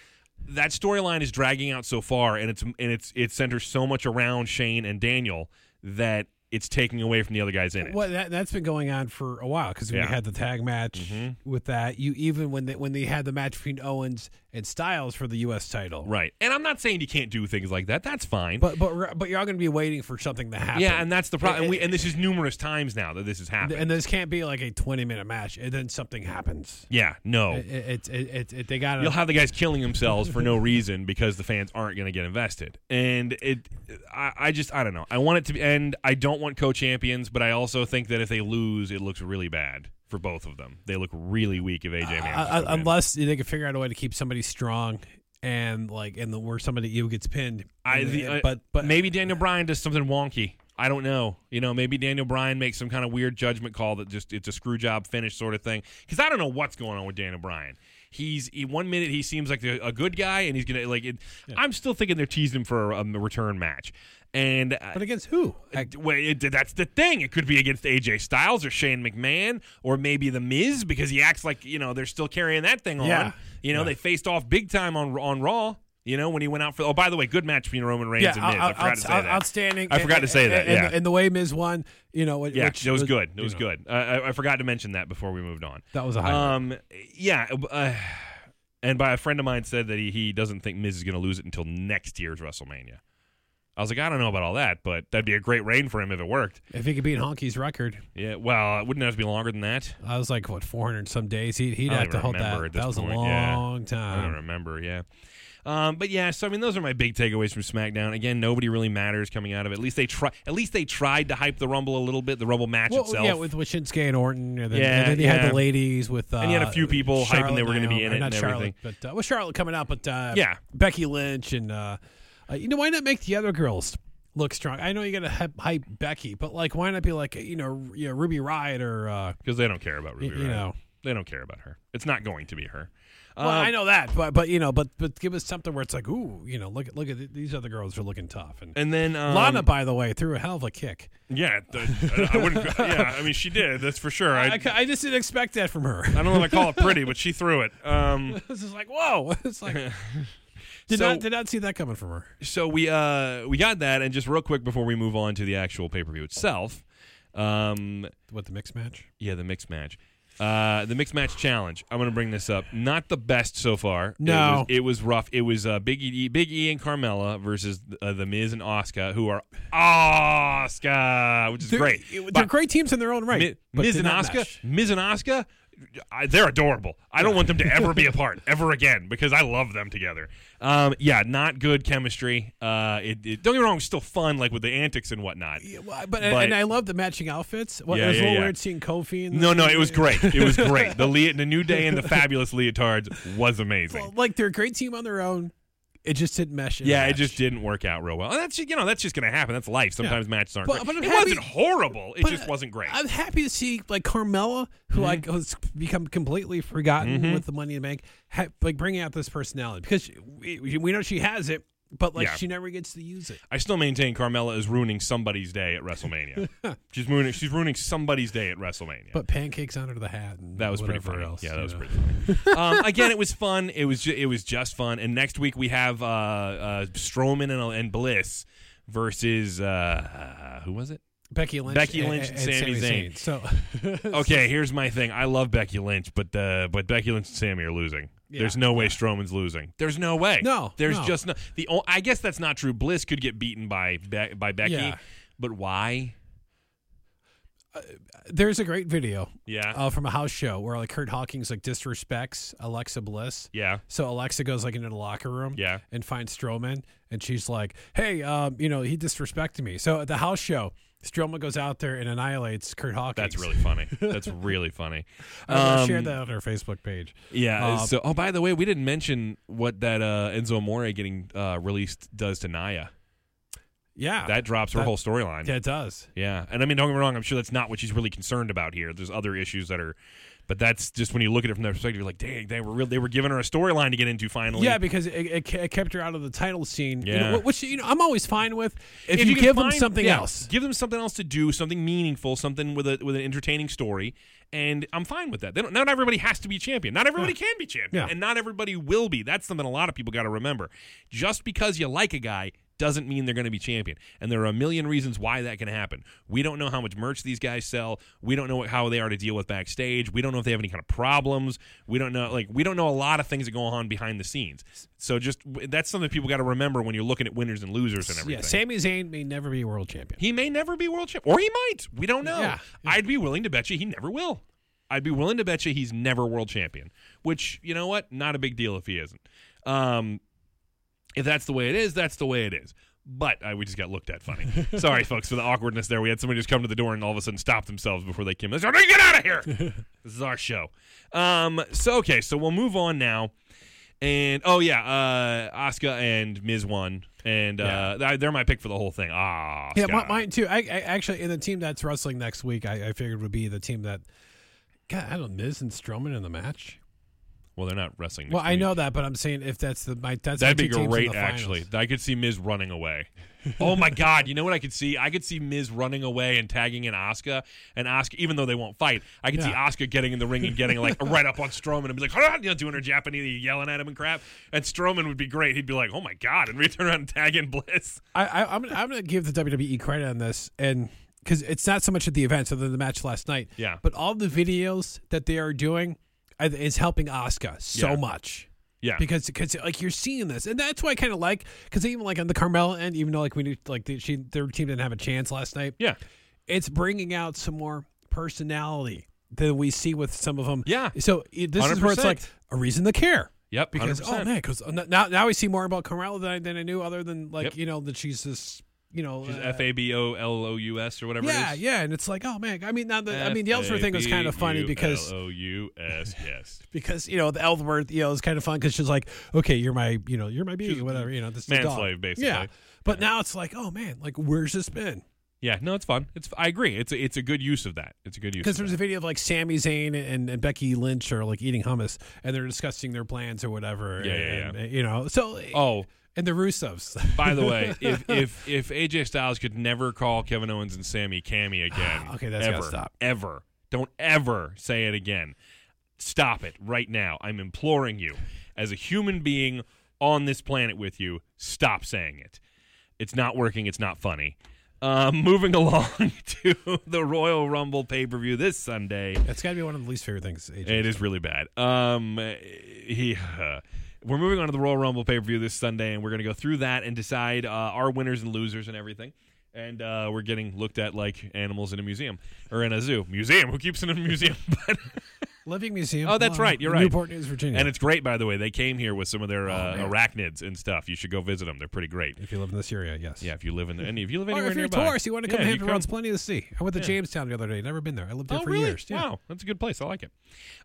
that storyline is dragging out so far, and it's and it's it centers so much around Shane and Daniel that it's taking away from the other guys in it. Well, that that's been going on for a while because we Yeah. had the tag match Mhm. with that. You even when they, when they had the match between Owens and Styles for the U.S. title, Right, and I'm not saying you can't do things like that. That's fine. But but but you're all going to be waiting for something to happen. Yeah, and that's the problem. And, we, And- this is numerous times now that this has happened. and this can't be like a 20 minute match and then something happens. yeah, no. It, it, it, it, it- they got You'll have the guys killing themselves for no reason because the fans aren't going to get invested. And it, I, I just, I don't know. I want it to end. I don't want co-champions, but I also think that if they lose, it looks really bad for both of them. They look really weak if AJ Uh, win. unless they can figure out a way to keep somebody strong and like and the where somebody you gets pinned. I, the, I- but but maybe Daniel Bryan does something wonky. I don't know. You know, maybe Daniel Bryan makes some kind of weird judgment call that just it's a screw job finish sort of thing. Because I don't know what's going on with Daniel Bryan. He's he, one minute he seems like a, a good guy, and he's gonna like. It, I'm still thinking they're teasing him for a, a return match. And uh, But against who? I- well, it, that's the thing. It could be against AJ Styles or Shane McMahon or maybe the Miz because he acts like you know they're still carrying that thing on. Yeah. You know Yeah. they faced off big time on on Raw. You know when he went out for. Oh, by the way, good match between Roman Reigns and Miz. I forgot out- to say out- that. outstanding. I forgot to say that, And, yeah. and, the way Miz won, you know, which, Yeah, which it was good. It was know, good. Uh, I, I forgot to mention that before we moved on. That was a highlight. Um, yeah, uh, and by a friend of mine said that he, he doesn't think Miz is going to lose it until next year's WrestleMania. I was like, I don't know about all that, but that'd be a great reign for him if it worked. if he could beat Honky's record, Yeah, well, it wouldn't have to be longer than that? I was like, what, 400 some days? He, he'd have to hold that. That was point, a yeah. long time. I don't remember. Yeah. Um, but yeah, so I mean, those are my big takeaways from SmackDown. Again, nobody really matters coming out of it. At least they try. At least they tried to hype the Rumble a little bit. The Rumble match Well, itself. yeah, with, with Shinsuke and Orton, and then, Yeah, and then you yeah. had the ladies with, uh, And you had a few people hyping they were gonna be in it not and Charlotte, everything. but uh, with Charlotte coming out, but uh, Yeah. Becky Lynch and uh, uh, you know why not make the other girls look strong? I know you got to hype, Becky, but like why not be like you know, you know Ruby Riott or uh, because they don't care about Ruby. you Riott. know. they don't care about her. It's not going to be her. Well, Um, I know that, but but you know, but but give us something where it's like, ooh, you know, look at look at th- these other girls are looking tough. And, And then um, Lana, by the way, threw a hell of a kick. yeah, the, I wouldn't. yeah, I mean, she did. That's for sure. I, I, I just didn't expect that from her. I don't want to call it pretty, but she threw it. Um, this is like, whoa! It's like did So- not did not see that coming from her. so we uh we got that, and just real quick before we move on to the actual pay per view itself, um, What the mixed match? yeah, the mixed match. Uh, the mixed match challenge. I'm going to bring this up. Not the best so far. No. it was, it was rough. It was uh, Big E, Big E and Carmella versus uh, the Miz and Asuka, who are Asuka, which is They're, great. They're But great teams in their own right. Mi- Miz and Asuka. Miz and Asuka, I, they're adorable. I don't want them to ever be apart ever again because I love them together. Um, yeah, not good chemistry. Uh, it, it- don't get me wrong, it's still fun, like with the antics and whatnot. Yeah, well, but, But- and I love the matching outfits. Well, Yeah, it was yeah, a little yeah. weird seeing Kofi. And No, no, it was great. It was great. The le- the New Day and the Fabulous Leotards was amazing. Well, like they're a great team on their own. It just didn't mesh. in yeah, it just didn't work out real well. And that's you know that's just gonna happen. That's life. Sometimes matches aren't. But- great. but it happy- wasn't horrible. It just wasn't great. I'm happy to see like Carmella, who Mm-hmm. like has become completely forgotten with the Money in the Bank, ha- like bringing out this personality because we, we know she has it, but like Yeah. she never gets to use it. I still maintain Carmella is ruining somebody's day at WrestleMania. she's ruining. She's ruining somebody's day at WrestleMania. But pancakes under the hat. And that was pretty whatever funny. Else, yeah, that you was know. pretty funny. um, again, it was fun. It was ju- it was just fun. And next week we have uh, uh, Strowman and, and Bliss versus uh, uh, who was it? Becky Lynch, Becky Lynch and, Sami Zayn. Zayn. So Okay, here's my thing. I love Becky Lynch, but uh, but Becky Lynch and Sami are losing. Yeah, There's no way Strowman's losing. There's no way. No, there's no. just no. The o- I guess that's not true. Bliss could get beaten by Be- by Becky, Yeah. but why? there's a great video Yeah, uh, from a house show where like Kurt Hawkins like disrespects Alexa Bliss. yeah, So Alexa goes like into the locker room, Yeah. and finds Strowman, and she's like, "Hey, um, you know, he disrespected me." So at the house show, Strowman goes out there and annihilates Kurt Hawkins. that's really funny. That's really funny. I Um, shared that on our Facebook page. Yeah. Um, so, oh, by the way, we didn't mention what that uh, Enzo Amore getting uh, released does to Nia. Yeah, That drops her That- whole storyline. yeah, it does. Yeah, and I mean, don't get me wrong. I'm sure that's not what she's really concerned about here. There's other issues that are, but that's just when you look at it from that perspective, you're like, dang, they were real. They were giving her a storyline to get into finally. Yeah, because it, it, it kept her out of the title scene. you Yeah. know, which you know I'm always fine with if, If you, can give them something yeah, else. give them something else to do, something meaningful, something with a with an entertaining story, and I'm fine with that. They don't, not everybody has to be champion. Not everybody can be champion, Yeah. and not everybody will be. That's something a lot of people got to remember. Just because you like a guy doesn't mean they're going to be champion, and there are a million reasons why that can happen. We don't know how much merch these guys sell. We don't know what, how they are to deal with backstage. We don't know if they have any kind of problems. We don't know like we don't know a lot of things that go on behind the scenes. So just that's something people got to remember when you're looking at winners and losers and everything. Yeah, Sami Zayn may never be world champion. He may never be world champion, or he might. We don't know. Yeah. I'd be willing to bet you he never will. I'd be willing to bet you he's never world champion. Which you know what? Not a big deal if he isn't. Um, if that's the way it is, that's the way it is. But uh, we just got looked at funny. Sorry, folks, for the awkwardness there. We had somebody just come to the door and all of a sudden stop themselves before they came. They said, "Get out of here! this is our show." Um, so okay, so we'll move on now. And oh yeah, uh Asuka and Miz won. And uh th- they're my pick for the whole thing. Ah, Yeah, mi- mine too. I, I actually, in the team that's wrestling next week, I, I figured would be the team that. God, I don't know, Miz and Strowman in the match. Well, they're not wrestling. Well, I week. know that, but I'm saying if that's the my that's That'd my be two teams in great, actually. I could see Miz running away. oh my God! You know what I could see? I could see Miz running away and tagging in Asuka, and Asuka, even though they won't fight, I could see Yeah. Asuka getting in the ring and getting like right up on Strowman and be like, you know, doing her Japanese, yelling at him and crap. And Strowman would be great. He'd be like, "Oh my God!" and we turn around and tag in Bliss. I, I, I'm I'm gonna give the WWE credit on this, and because it's not so much at the event, other than the match last night. Yeah. But all the videos that they are doing Uh, is helping Asuka so Yeah. much. Yeah, because because like you're seeing this, and that's why I kind of like because even like on the Carmella end, even though like we knew like the, she their team didn't have a chance last night, yeah, it's bringing out some more personality than we see with some of them. Yeah. So it- this is where it's like a reason to care. yep. Because 100%. oh man, because uh, now now we see more about Carmella than I, than I knew, other than like Yep. you know that she's this you know uh, F A B O L O U S or whatever. yeah it is. yeah, and it's like oh man, I mean now the I mean the Ellsworth thing was kind of funny because L O U S. Yes. because you know the Ellsworth you know is kind of fun because she's like okay you're my you know you're my She's whatever you know this is slave basically. yeah but now it's like oh man like where's this been Yeah. No, it's fun. It's. I agree. It's. A, it's a good use of that. It's a good use. because there's that. a video of like Sami Zayn and, and Becky Lynch are like eating hummus and they're discussing their plans or whatever Yeah, yeah, and, and, you know so Oh, and the Russos By the way, if if if AJ Styles could never call Kevin Owens and Sammy Cammy again, Okay, that's gotta ever, stop. ever, don't ever say it again. Stop it right now. I'm imploring you, as a human being on this planet with you, stop saying it. It's not working. It's not funny. Um, moving along to the Royal Rumble pay per view this Sunday. that's got to be one of the least favorite things AJ It is really bad. Um, he, we're moving on to the Royal Rumble pay per view this Sunday, and we're going to go through that and decide uh, our winners and losers and everything. And uh, we're getting looked at like animals in a museum or in a zoo. Museum? Who keeps it in a museum? but Living Museum Oh, that's uh, right, you're right. Newport News Virginia and it's great, by the way. They came here with some of their uh, Oh, man. arachnids and stuff. You should go visit them. They're pretty great. if you live in this area yes Yeah, if you live in the, and if you live or anywhere if you're a nearby. tourist you want to come yeah, to you Hampton come- Roads plenty to see I went to Yeah. Jamestown the other day never been there I lived there Oh, for really? years yeah Wow, that's a good place. I like it.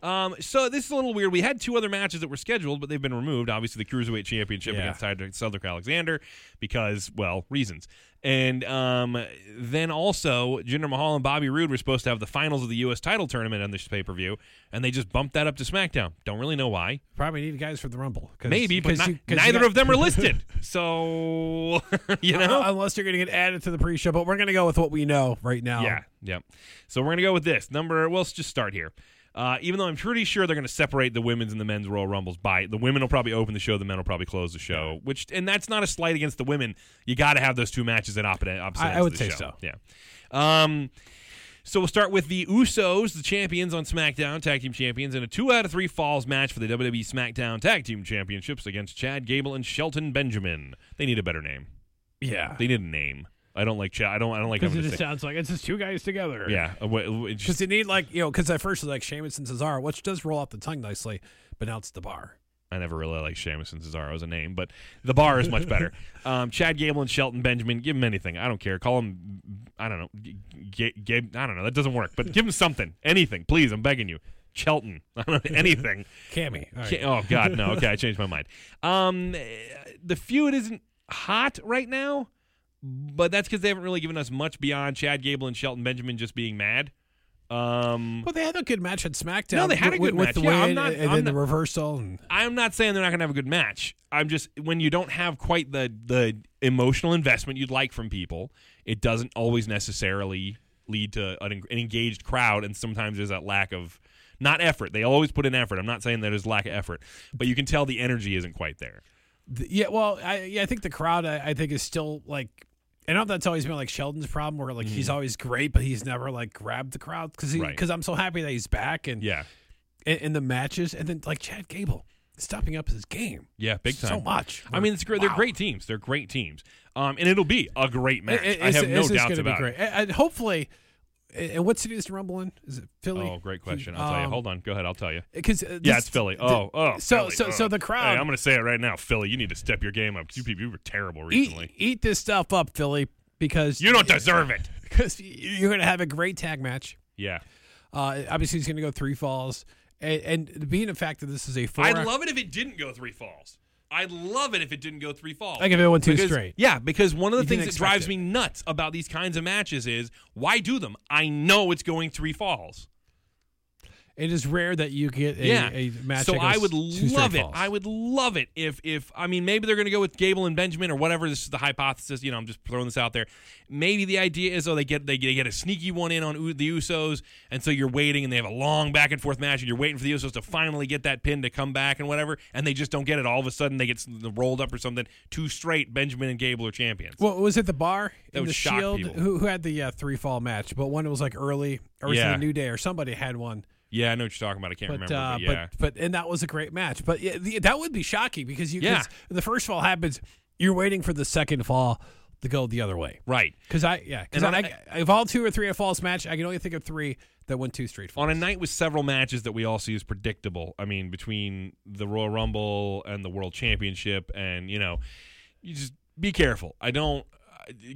Um, so this is a little weird. We had two other matches that were scheduled, but they've been removed. Obviously, the Cruiserweight Championship Yeah. against Cedric Alexander because, well, reasons. And um, then also, Jinder Mahal and Bobby Roode were supposed to have the finals of the U.S. title tournament on this pay per view, and they just bumped that up to SmackDown. Don't really know why. probably need guys for the Rumble 'cause- Maybe, but 'cause not- you- 'cause neither got- of them are listed. So, you know? Uh, unless you're going to get added to the pre-show, but we're going to go with what we know right now. Yeah, yeah. So we're gonna go with this number. Well, let's just start here. Uh, even though I'm pretty sure they're going to separate the women's and the men's Royal Rumbles by the women will probably open the show, the men will probably close the show. Which and that's not a slight against the women. You got to have those two matches at opposite. opposite I- I would say show. so. Yeah. Um. So we'll start with the Usos, the champions on SmackDown, tag team champions, in a two out of three falls match for the WWE SmackDown Tag Team Championships against Chad Gable and Shelton Benjamin. They need a better name. yeah. They need a name. I don't like Chad. I don't. I don't like. Because it just sounds like it's just two guys together. Yeah. uh, wh- wh- it's Because just- you need like you know, because at first it was like Sheamus and Cesaro, which does roll off the tongue nicely, but now it's the bar. I never really liked Sheamus and Cesaro as a name, but the bar is much better. um, Chad Gable and Shelton Benjamin, give him anything. I don't care. Call him, I don't know, G- G- I don't know. That doesn't work, but give him something, anything, please. I'm begging you, Shelton. I don't know anything. Cammy. All right. Can't- oh God, no. Okay, I changed my mind. Um, the feud isn't hot right now, but that's because they haven't really given us much beyond Chad Gable and Shelton Benjamin just being mad. Um, Well, they had a good match at SmackDown. No, they had a good with match. the Yeah, I'm not- and I'm then the not- reversal. And I'm not saying they're not going to have a good match. I'm just when you don't have quite the the emotional investment you'd like from people, it doesn't always necessarily lead to an, an engaged crowd, and sometimes there's that lack of not effort. They always put in effort. I'm not saying that there's lack of effort, but you can tell the energy isn't quite there. th- yeah, well, I, yeah, I think the crowd, I, I think, is still like. I know that's always been like Shelton's problem, where like he's always great, but he's never like grabbed the crowd because Mm-hmm. Right. because I'm so happy that he's back and Yeah, in, in the matches, and then like Chad Gable stepping up his game yeah, big time. so much. I mean, it's great. They're great teams. They're great teams. Um, and it'll be a great match. It- I have no it's doubts about be great. it. And, and hopefully, and what city is the Rumble in? Is it Philly? Oh, great question. I'll tell you. Um, Hold on. Go ahead. I'll tell you. Because uh, Yeah, it's Philly. the- Oh, oh. so Philly. so so Oh. the Hey, crowd I'm going to say it right now, Philly. You need to step your game up. You people, you were terrible eat, recently. eat this stuff up, Philly, because You don't deserve it. because you're going to have a great tag match. Yeah. Uh, obviously, he's going to go three falls, and, and being the fact that this is a four, I'd love it if it didn't go three falls. I'd love it if it didn't go three falls. Like if it went two Because- straight. Yeah, because one of the You things that drives it. me nuts about these kinds of matches is why do them? I know it's going three falls. It is rare that you get a, yeah. a match. so I would love it. falls. I would love it if if I mean maybe they're going to go with Gable and Benjamin or whatever. This is the hypothesis. You know, I'm just throwing this out there. Maybe the idea is oh they get they get, they get a sneaky one in on the Usos, and so you're waiting and they have a long back and forth match, and you're waiting for the Usos to finally get that pin to come back and whatever, and they just don't get it. All of a sudden they get rolled up or something. Two straight Benjamin and Gable are champions. Well, was it the bar That would the shock Shield people. who, who had the uh, three fall match? But one was like early, or was it Yeah. the New Day, or somebody had one. Yeah, I know what you're talking about. I can't But, remember. uh, but yeah. but but and that was a great match. But yeah, the, that would be shocking because you Yeah. the first fall happens, you're waiting for the second fall to go the other way. right. Because I yeah, because I, I, of all two or three falls match, I can only think of three that went two straight falls. on a night with several matches that we all see as predictable. I mean, between the Royal Rumble and the World Championship, and you know, you just be careful. I don't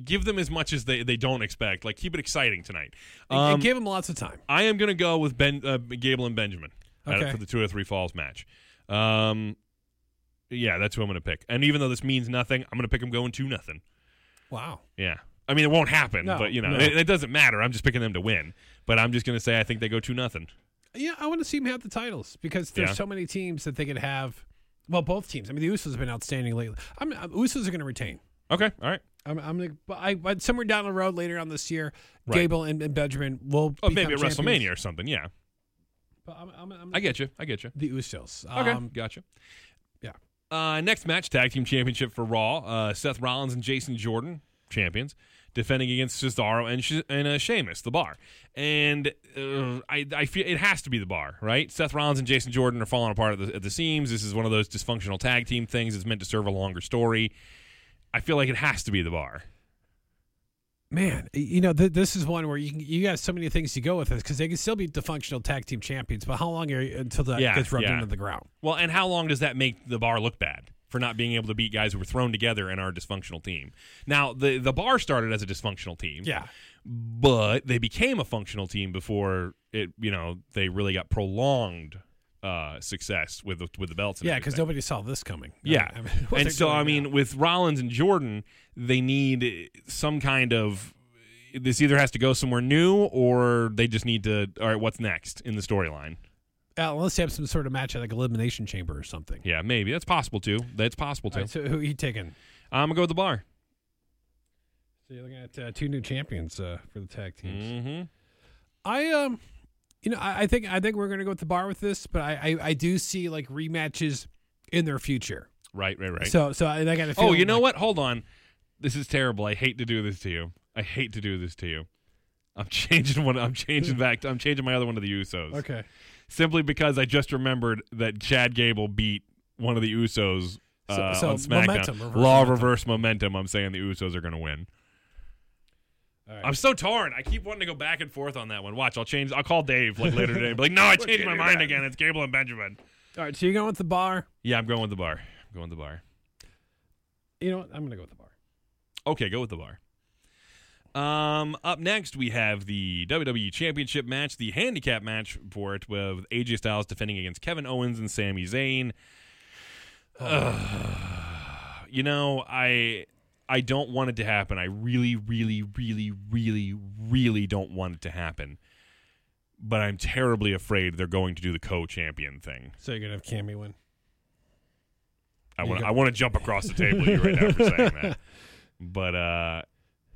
give them as much as they, they don't expect. Like keep it exciting tonight. Um, and give them lots of time. I am gonna go with Ben uh, Gable and Benjamin uh, Okay. for the two or three falls match. Um, yeah, that's who I'm gonna pick. And even though this means nothing, I'm gonna pick them going two nothing. Wow. Yeah. I mean, it won't happen, No, but you know, no. it, it doesn't matter. I'm just picking them to win. But I'm just gonna say I think they go two nothing. Yeah, I want to see them have the titles because there's Yeah. so many teams that they could have. Well, both teams. I mean, the Usos have been outstanding lately. I'm, I'm Usos are going to retain. Okay. All right. I'm, I'm gonna, but I, but somewhere down the road later on this year, Right. Gable and, and Benjamin will. Oh, maybe at champions. WrestleMania or something. Yeah. But I'm, I'm, I'm I get you. I get you. the Usos. Okay, Um, gotcha. yeah. Uh, next match, tag team championship for Raw. Uh, Seth Rollins and Jason Jordan, champions, defending against Cesaro and Sh- and uh, Sheamus, the Bar. And uh, I, I feel it has to be the Bar, right? Seth Rollins and Jason Jordan are falling apart at the, at the seams. This is one of those dysfunctional tag team things. It's meant to serve a longer story. I feel like it has to be the Bar. Man, you know, th- this is one where you can, you got so many things to go with this because they can still be the functional tag team champions. But how long are you, until that Yeah, gets rubbed yeah. into the ground? Well, and how long does that make the bar look bad for not being able to beat guys who were thrown together in our dysfunctional team? Now, the the bar started as a dysfunctional team. Yeah. but they became a functional team before it you know they really got prolonged uh success with the, with the belts and Yeah, because nobody saw this coming. yeah I mean, and so i now. mean with rollins and jordan they need some kind of this either has to go somewhere new or they just need to all right what's next in the storyline Uh, unless they have some sort of match at like elimination chamber or something. yeah maybe that's possible too that's possible too right, so who are you taking? i'm gonna go with the bar So you're looking at uh, two new champions uh, for the tag teams. mm-hmm I um, you know, I, I think I think we're gonna go with the bar with this, but I I, I do see like rematches in their future. right right right So so I, I got to. oh you know what hold on this is terrible i hate to do this to you i hate to do this to you i'm changing one i'm changing back i'm changing my other one to the usos Okay. simply because I just remembered that Chad Gable beat one of the Usos uh, So- so on SmackDown. momentum, reverse Law of momentum. reverse momentum. I'm saying the Usos are going to win. All right. I'm so torn. I keep wanting to go back and forth on that one. Watch, I'll change. I'll call Dave like later today. But like, no, I changed my mind again. It's Gable and Benjamin. All right. So you're going with the bar. Yeah, I'm going with the bar. I'm going with the bar. You know what? I'm gonna go with the bar. Okay, go with the bar. Um, up next we have the WWE Championship match, the handicap match for it, with AJ Styles defending against Kevin Owens and Sami Zayn. Ugh. you know, I I don't want it to happen. I really, really, really, really, really don't want it to happen. But I'm terribly afraid they're going to do the co-champion thing. So you're gonna have Cammy win. I want I want to jump across the table you right now for saying that. But uh,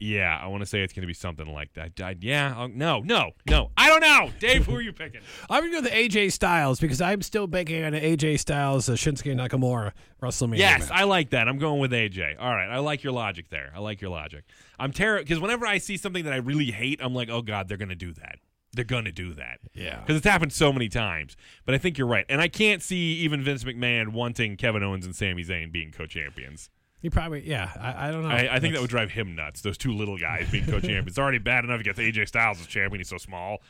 yeah, I want to say it's going to be something like that. I, yeah, I'll, no, no, no. I don't know, Dave. Who are you picking? I'm gonna go with AJ Styles because I'm still banking on AJ Styles uh, Shinsuke Nakamura WrestleMania. Yes, match. I like that. I'm going with AJ. All right, I like your logic there. I like your logic. I'm terrified because whenever I see something that I really hate, I'm like, oh god, they're going to do that. They're going to do that. Yeah. Because it's happened so many times. But I think you're right. And I can't see even Vince McMahon wanting Kevin Owens and Sami Zayn being co champions. You probably yeah. I, I don't know. I, I think that would drive him nuts. Those two little guys being co-champions. It's already bad enough he gets AJ Styles as champion. He's so small.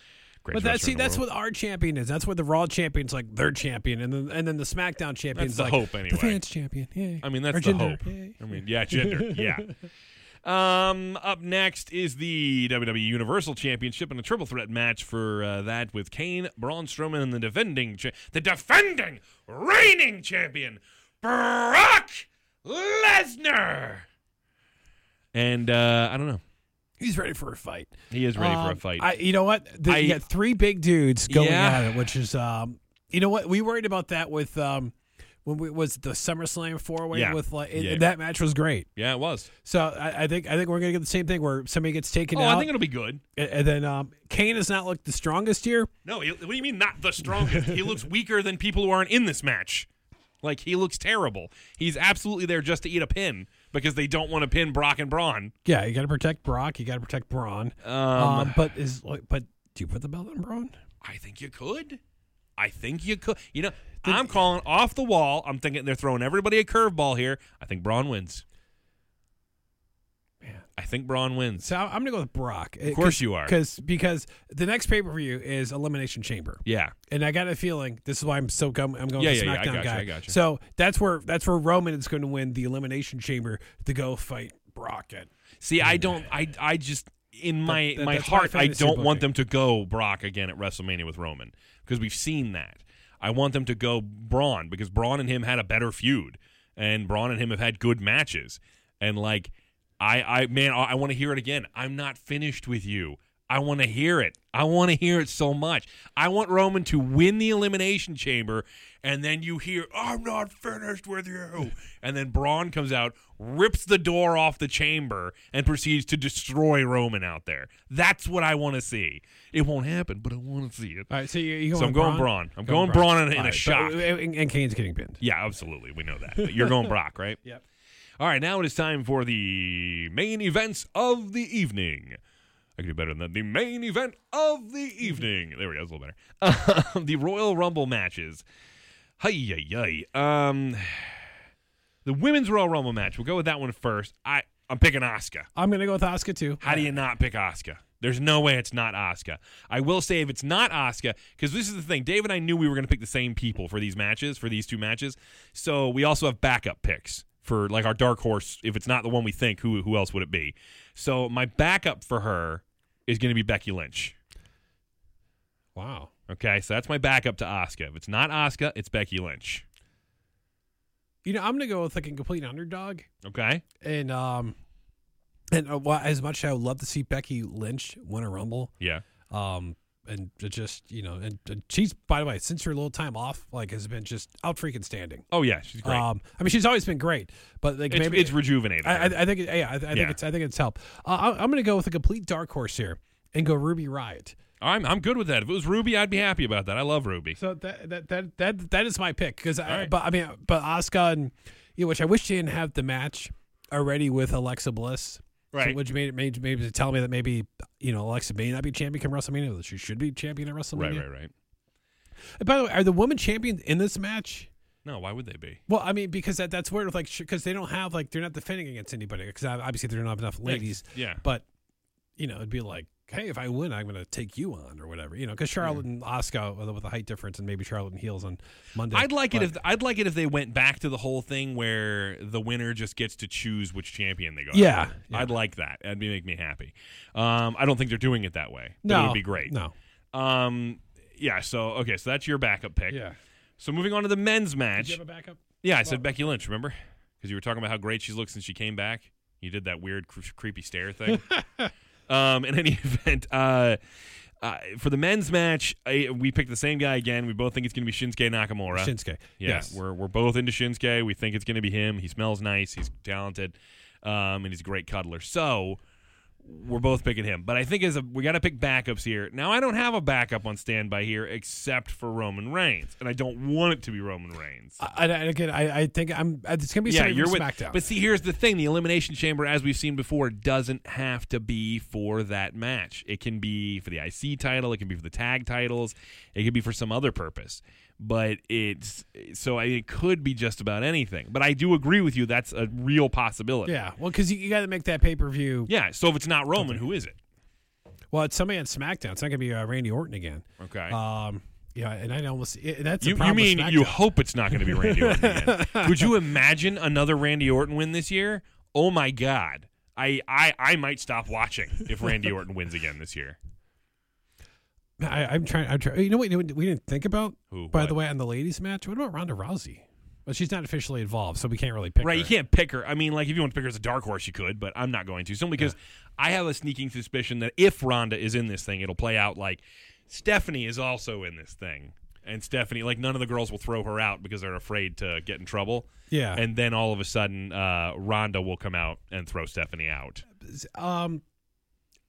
Great But that's see, that's what our champion is. That's what the Raw champion's like their champion, and then and then the SmackDown champion That's is the like hope, anyway. the fans champion. Yeah. I mean, that's Or the gender, hope. yay. I mean, yeah, gender, yeah. Um, up next is the WWE Universal Championship and a triple threat match for uh, that with Kane, Braun Strowman, and the defending cha- the defending reigning champion Brock Lesnar. And uh, I don't know. He's ready for a fight. He is ready for a Um, fight. I, you know what? The, I- you got three big dudes going Yeah. at it, which is, um, you know what? We worried about that with um, when we was the SummerSlam four way Yeah. with like and- Yeah. that match was great. yeah, it was. So I, I think I think we're gonna get the same thing where somebody gets taken Oh, out, I think it'll be good. and, and then um, Kane has not looked the strongest here. No, he, what do you mean not the strongest? he looks weaker than people who aren't in this match. Like he looks terrible. He's absolutely there just to eat a pin because they don't want to pin Brock and Braun. Yeah, you got to protect Brock. You got to protect Braun. Um, Um, but is but do you put the belt on Braun? I think you could. I think you could. You know, I'm calling off the wall. I'm thinking they're throwing everybody a curveball here. I think Braun wins. I think Braun wins. So I'm gonna go with Brock. Uh, of course you are. because because the next pay per view is Elimination Chamber. Yeah. And I got a feeling this is why I'm so gum, I'm going Yeah, yeah, yeah, I gotcha, guy. I gotcha. So that's where that's where Roman is going to win the Elimination Chamber to go fight Brock at. See, I don't. I. I just in my that- my heart, I fantasy don't want them to go Brock again at WrestleMania with Roman because we've seen that. I want them to go Braun because Braun and him had a better feud, and Braun and him have had good matches. And like, I, I man, I, I want to hear it again. I'm not finished with you. I want to hear it. I want to hear it so much. I want Roman to win the Elimination Chamber, and then you hear, I'm not finished with you. And then Braun comes out, rips the door off the chamber, and proceeds to destroy Roman out there. That's what I want to see. It won't happen, but I want to see it. All right, so you, you going So I'm going Braun? Braun. I'm going Braun in, in All a right, shock. Uh, and, and Kane's getting pinned. Yeah, absolutely. We know that. But you're going Brock, right? Yep. All right, now it is time for the main events of the evening. I can do better than that. The main event of the evening. There we go. That's a little better. the Royal Rumble matches. Hi, yi, yi. Um, the women's Royal Rumble match. We'll go with that one first. I I'm picking Asuka. I'm gonna go with Asuka too. How do you not pick Asuka? There's no way it's not Asuka. I will say if it's not Asuka, because this is the thing, Dave and I knew we were going to pick the same people for these matches, for these two matches. So we also have backup picks for like our dark horse. If it's not the one we think, who who else would it be? So my backup for her is going to be Becky Lynch. Wow. Okay, so that's my backup to Asuka. If it's not Asuka, it's Becky Lynch. You know, I'm gonna go with like a complete underdog, Okay, and um, and uh, well, as much as I would love to see Becky Lynch win a Rumble, yeah, um, and just you know, and, and she's by the way, since her little time off, like has been just out freaking standing. oh yeah, she's great. Um, I mean, she's always been great, but like it's, maybe it's rejuvenated. I, I. I think, it, yeah, I, I think Yeah. it's, I think it's helped. Uh, I, I'm going to go with a complete dark horse here and go Ruby Riott. I'm I'm good with that. If it was Ruby, I'd be happy about that. I love Ruby. So that that that that, that is my pick because, right. but I mean, but Asuka and you know, which I wish she didn't have the match already with Alexa Bliss. So, Right. which made made maybe to tell me that maybe you know Alexa may not be champion come WrestleMania, that she should be champion at WrestleMania. Right, right, right. And by the way, are the women champions in this match? No, why would they be? Well, I mean, because that, that's weird. With like, because they don't have like they're not defending against anybody. Because obviously they don't have enough ladies. Yeah. But you know, it'd be like, hey, if I win, I'm going to take you on or whatever. You know, because Charlotte and Asuka with, a height difference, and maybe Charlotte and heels on Monday. I'd like it if I'd like it if they went back to the whole thing where the winner just gets to choose which champion they go. Yeah, yeah. I'd like that. That'd be make me happy. Um, I don't think they're doing it that way. but no, it would be great. No, Um, yeah. So okay, so that's your backup pick. yeah. So moving on to the men's Did match. you have a backup? yeah, I said Becky Lynch. Remember? Because you were talking about how great she looked since she came back. You did that weird, cre- creepy stare thing. um, in any event, uh, uh, for the men's match, I, we picked the same guy again. We both think it's going to be Shinsuke Nakamura. Shinsuke. Yeah, yes. we're we're both into Shinsuke. We think it's going to be him. He smells nice. He's talented, um, and he's a great cuddler. So we're both picking him. But I think as a we got to pick backups here. Now I don't have a backup on standby here except for Roman Reigns, and I don't want it to be Roman Reigns. I, I, again, I, I think I'm. Uh, it's going to be yeah, you're with. SmackDown. But see, here's the thing: the Elimination Chamber, as we've seen before, doesn't have to be for that match. It can be for the IC title. It can be for the tag titles. It could be for some other purpose. But it's so I, it could be just about anything. But I do agree with you. That's a real possibility. yeah, well, because you, you got to make that pay per view. Yeah. So if it's not Roman, who is it? Well, it's somebody on SmackDown. It's not going to be uh, Randy Orton again. Okay. Um, yeah, and I almost it, that's a you, you mean you hope it's not going to be Randy Orton again? Could you imagine another Randy Orton win this year? Oh my God. I, I I might stop watching if Randy Orton wins again this year. I, I'm trying. I'm trying. You know what? We didn't think about. Who, by what? the way, on the ladies' match. What about Ronda Rousey? Well, she's not officially involved, so we can't really pick Right, her. you can't pick her. I mean, like if you want to pick her as a dark horse, you could, but I'm not going to. Simply because I have a sneaking suspicion that if Ronda is in this thing, it'll play out like Stephanie is also in this thing, and Stephanie, like none of the girls will throw her out because they're afraid to get in trouble. Yeah. and then all of a sudden, uh, Ronda will come out and throw Stephanie out. Um,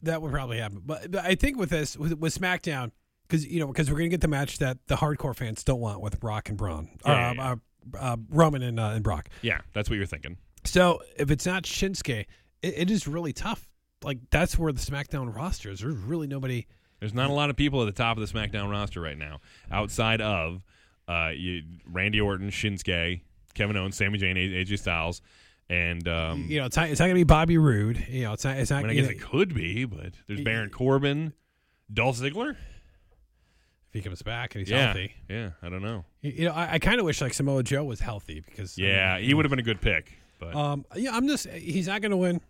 that would probably happen. But, but I think with this, with, with SmackDown, because you know, because we're gonna get the match that the hardcore fans don't want with Brock and Braun, Yeah, uh, yeah, yeah. Uh, uh, Roman and uh, and Brock. Yeah, that's what you're thinking. So if it's not Shinsuke, it, it is really tough. Like that's where the SmackDown roster is. There's really nobody. There's not a lot of people at the top of the SmackDown roster right now, outside of uh, you, Randy Orton, Shinsuke, Kevin Owens, Sami Zayn, AJ Styles, and um, You know, it's not, it's not gonna be Bobby Roode. You know, it's not. It's I mean, I guess know, it could be, but there's Baron Corbin, Dolph Ziggler. if he comes back and he's yeah, healthy. yeah, I don't know. You know, I, I kind of wish like Samoa Joe was healthy because Yeah, he would have been a good pick, but Um, yeah, I'm just. He's not gonna win.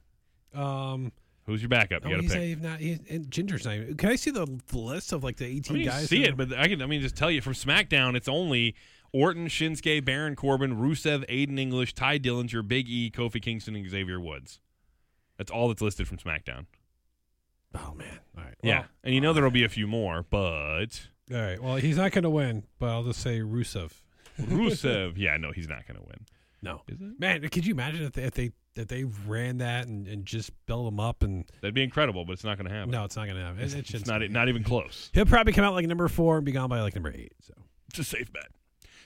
Um, who's your backup? You oh, got to he's pick. not even not. He's, and Jinder's not. Even, can I see the, the list of like the 18 I mean, guys? see it, but I can. I mean, just tell you from SmackDown, it's only Orton, Shinsuke, Baron Corbin, Rusev, Aiden English, Tye Dillinger, Big E, Kofi Kingston, and Xavier Woods. That's all that's listed from SmackDown. oh man. All right. yeah, and you know there'll be a few more, but all right. Well, he's not gonna win, but I'll just say Rusev. Rusev, yeah, no, he's not going to win. No. Is it? Man, could you imagine if they if they, if they ran that and, and just built him up and That'd be incredible, but it's not going to happen. no, it's not gonna happen. It, it it's not. Not even close. He'll probably come out like number four and be gone by like number eight. So It's a safe bet.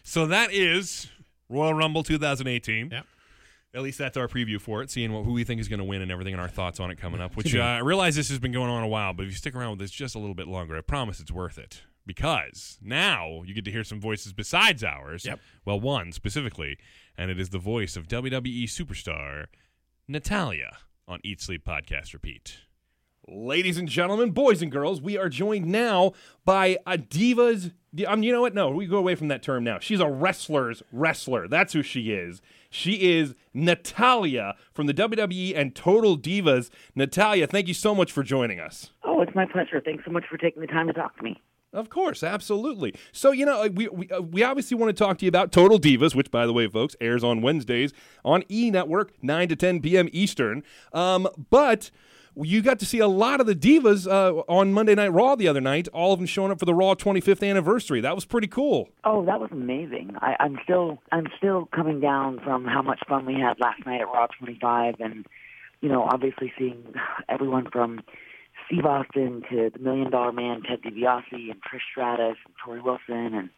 So that is Royal Rumble 2018. Yep. At least that's our preview for it, seeing what, who we think is going to win and everything, and our thoughts on it coming up. Which uh, I realize this has been going on a while, but if you stick around with this just a little bit longer, I promise it's worth it. Because now you get to hear some voices besides ours. Yep. Well, one specifically, and it is the voice of WWE superstar Natalya on Eat Sleep Podcast Repeat. Ladies and gentlemen, boys and girls, we are joined now by a divas. Um, you know what? No, we go away from that term now. She's a wrestler's wrestler. That's who she is. She is Natalya from the WWE and Total Divas. Natalya, thank you so much for joining us. Oh, it's my pleasure. Thanks so much for taking the time to talk to me. Of course, absolutely. So you know, we we, uh, we obviously want to talk to you about Total Divas, which, by the way, folks, airs on Wednesdays on E Network, nine to ten p.m. Eastern. Um, but you got to see a lot of the divas uh, on Monday Night Raw the other night. All of them showing up for the Raw 25th anniversary. That was pretty cool. Oh, that was amazing. I, I'm still I'm still coming down from how much fun we had last night at Raw 25, and you know, obviously seeing everyone from Steve Austin to the Million Dollar Man, Ted DiBiase, and Trish Stratus, and Torrie Wilson, and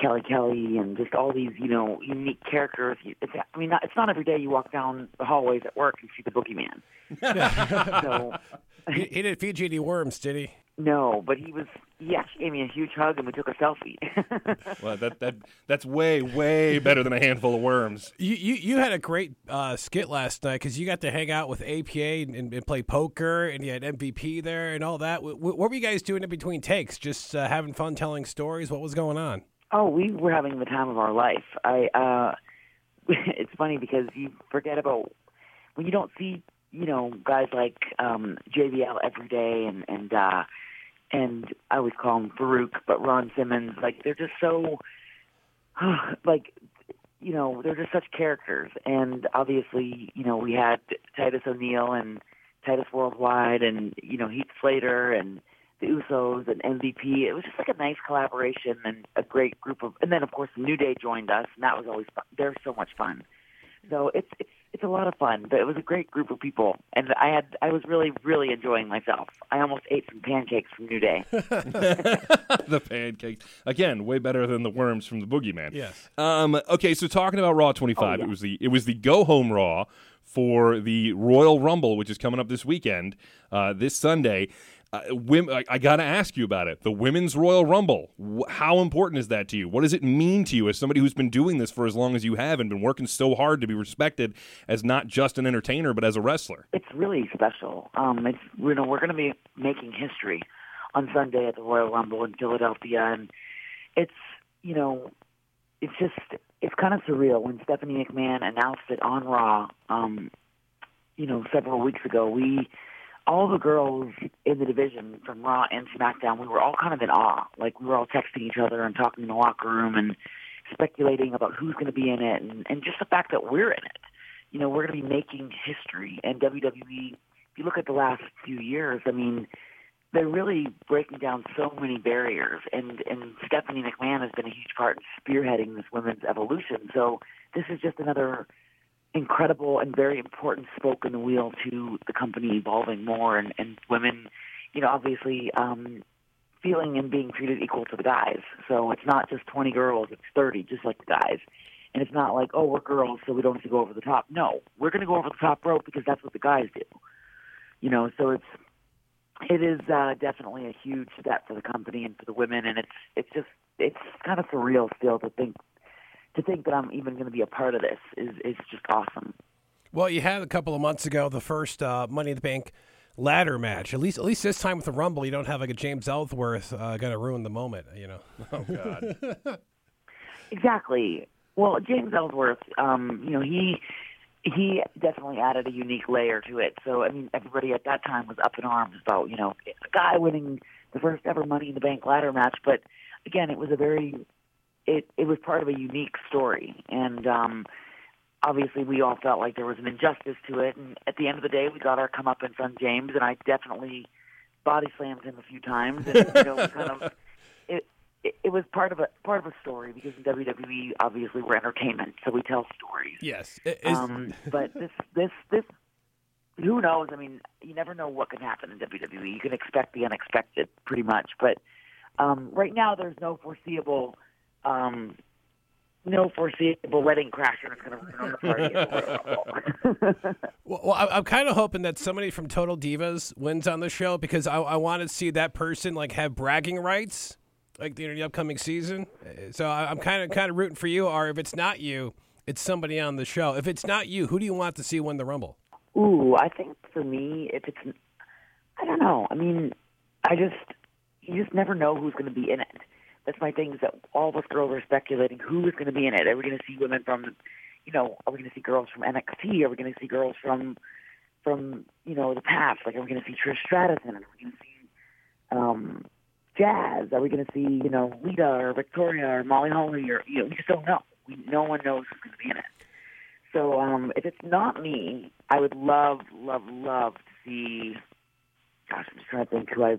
Kelly Kelly, and just all these you know unique characters. It's, I mean, not, it's not every day you walk down the hallways at work and see the Boogeyman. so he, he didn't feed you any worms, did he? no, but he was. He actually gave me a huge hug, and we took a selfie. Well, that that that's way way better than a handful of worms. You you, you had a great uh, skit last night because you got to hang out with APA and, and play poker, and you had MVP there and all that. W- w- what were you guys doing in between takes? Just uh, having fun telling stories? What was going on? Oh, we were having the time of our life. I uh it's funny because you forget about when you don't see, you know, guys like um JBL every day and and uh and I always call him Faarooq, but Ron Simmons, like they're just so like you know, they're just such characters and obviously, you know, we had Titus O'Neil and Titus Worldwide and, you know, Heath Slater and the Usos and MVP. It was just like a nice collaboration and a great group of. And then of course New Day joined us, and that was always fun. They're so much fun. So it's it's it's a lot of fun. But it was a great group of people, and I had I was really really enjoying myself. I almost ate some pancakes from New Day. the pancakes again, way better than the worms from the Boogeyman. Yes. Um, okay, so talking about Raw 25, Oh, yeah. it was the it was the go home Raw for the Royal Rumble, which is coming up this weekend, uh, this Sunday. Uh, wim- I, I got to ask you about it. The Women's Royal Rumble. Wh- how important is that to you? What does it mean to you as somebody who's been doing this for as long as you have and been working so hard to be respected as not just an entertainer but as a wrestler? It's really special. Um, it's you know we're going to be making history on Sunday at the Royal Rumble in Philadelphia, and it's you know it's just it's kind of surreal when Stephanie McMahon announced it on Raw. Um, you know, several weeks ago, we all the girls in the division from Raw and SmackDown, we were all kind of in awe. Like we were all texting each other and talking in the locker room and speculating about who's going to be in it, and, and just the fact that we're in it. You know, we're going to be making history. And WWE, if you look at the last few years, I mean, they're really breaking down so many barriers. And and Stephanie McMahon has been a huge part in spearheading this women's evolution. So this is just another incredible and very important spoke in the wheel to the company evolving more and, and women, you know, obviously um, feeling and being treated equal to the guys. So it's not just 20 girls, it's 30, just like the guys. And it's not like, oh, we're girls, so we don't have to go over the top. No, we're going to go over the top rope because that's what the guys do. You know, so it's it is uh, definitely a huge step for the company and for the women, and it's it's just it's kind of surreal still to think to think that I'm even going to be a part of this is is just awesome. Well, you had a couple of months ago the first uh, Money in the Bank ladder match. At least, at least this time with the Rumble, you don't have like a James Ellsworth uh, going to ruin the moment. You know. Oh God. exactly. Well, James Ellsworth, um, you know, he he definitely added a unique layer to it. So, I mean, everybody at that time was up in arms about, you know, a guy winning the first ever Money in the Bank ladder match. But again, it was a very it it was part of a unique story, and um, obviously we all felt like there was an injustice to it. And at the end of the day, we got our come up comeuppance on James, and I definitely body slammed him a few times, and you know, kind of it, it. It was part of a part of a story because in WWE, obviously, we're entertainment, so we tell stories. Yes, um, but this this this who knows? I mean, you never know what can happen in WWE. You can expect the unexpected, pretty much. But um, right now, there's no foreseeable um, no foreseeable wedding crasher is going to ruin the party. well, well, I'm kind of hoping that somebody from Total Divas wins on the show because I, I want to see that person like have bragging rights, like you know, the upcoming season. So I, I'm kind of kind of rooting for you. Or if it's not you, it's somebody on the show. If it's not you, who do you want to see win the Rumble? Ooh, I think for me, if it's, I don't know. I mean, I just you just never know who's going to be in it that's my thing is that all of us girls are speculating who is going to be in it. Are we going to see women from, you know, are we going to see girls from NXT? Are we going to see girls from, from you know, the past? Like, are we going to see Trish Stratus in it? Are we going to see um, Jazz? Are we going to see, you know, Lita or Victoria or Molly Holly or, you know, we just don't know. We, no one knows who's going to be in it. So um, if it's not me, I would love, love, love to see. Gosh, I'm just trying to think who I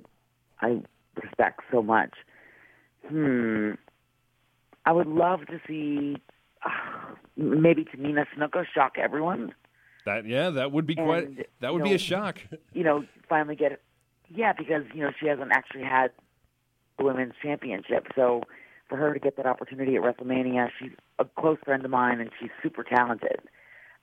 I respect so much. Hmm. I would love to see uh, maybe Tamina Snuka shock everyone. That yeah, that would be and, quite. That would know, be a shock. You know, finally get it. Yeah, because you know she hasn't actually had the women's championship, so for her to get that opportunity at WrestleMania, she's a close friend of mine and she's super talented.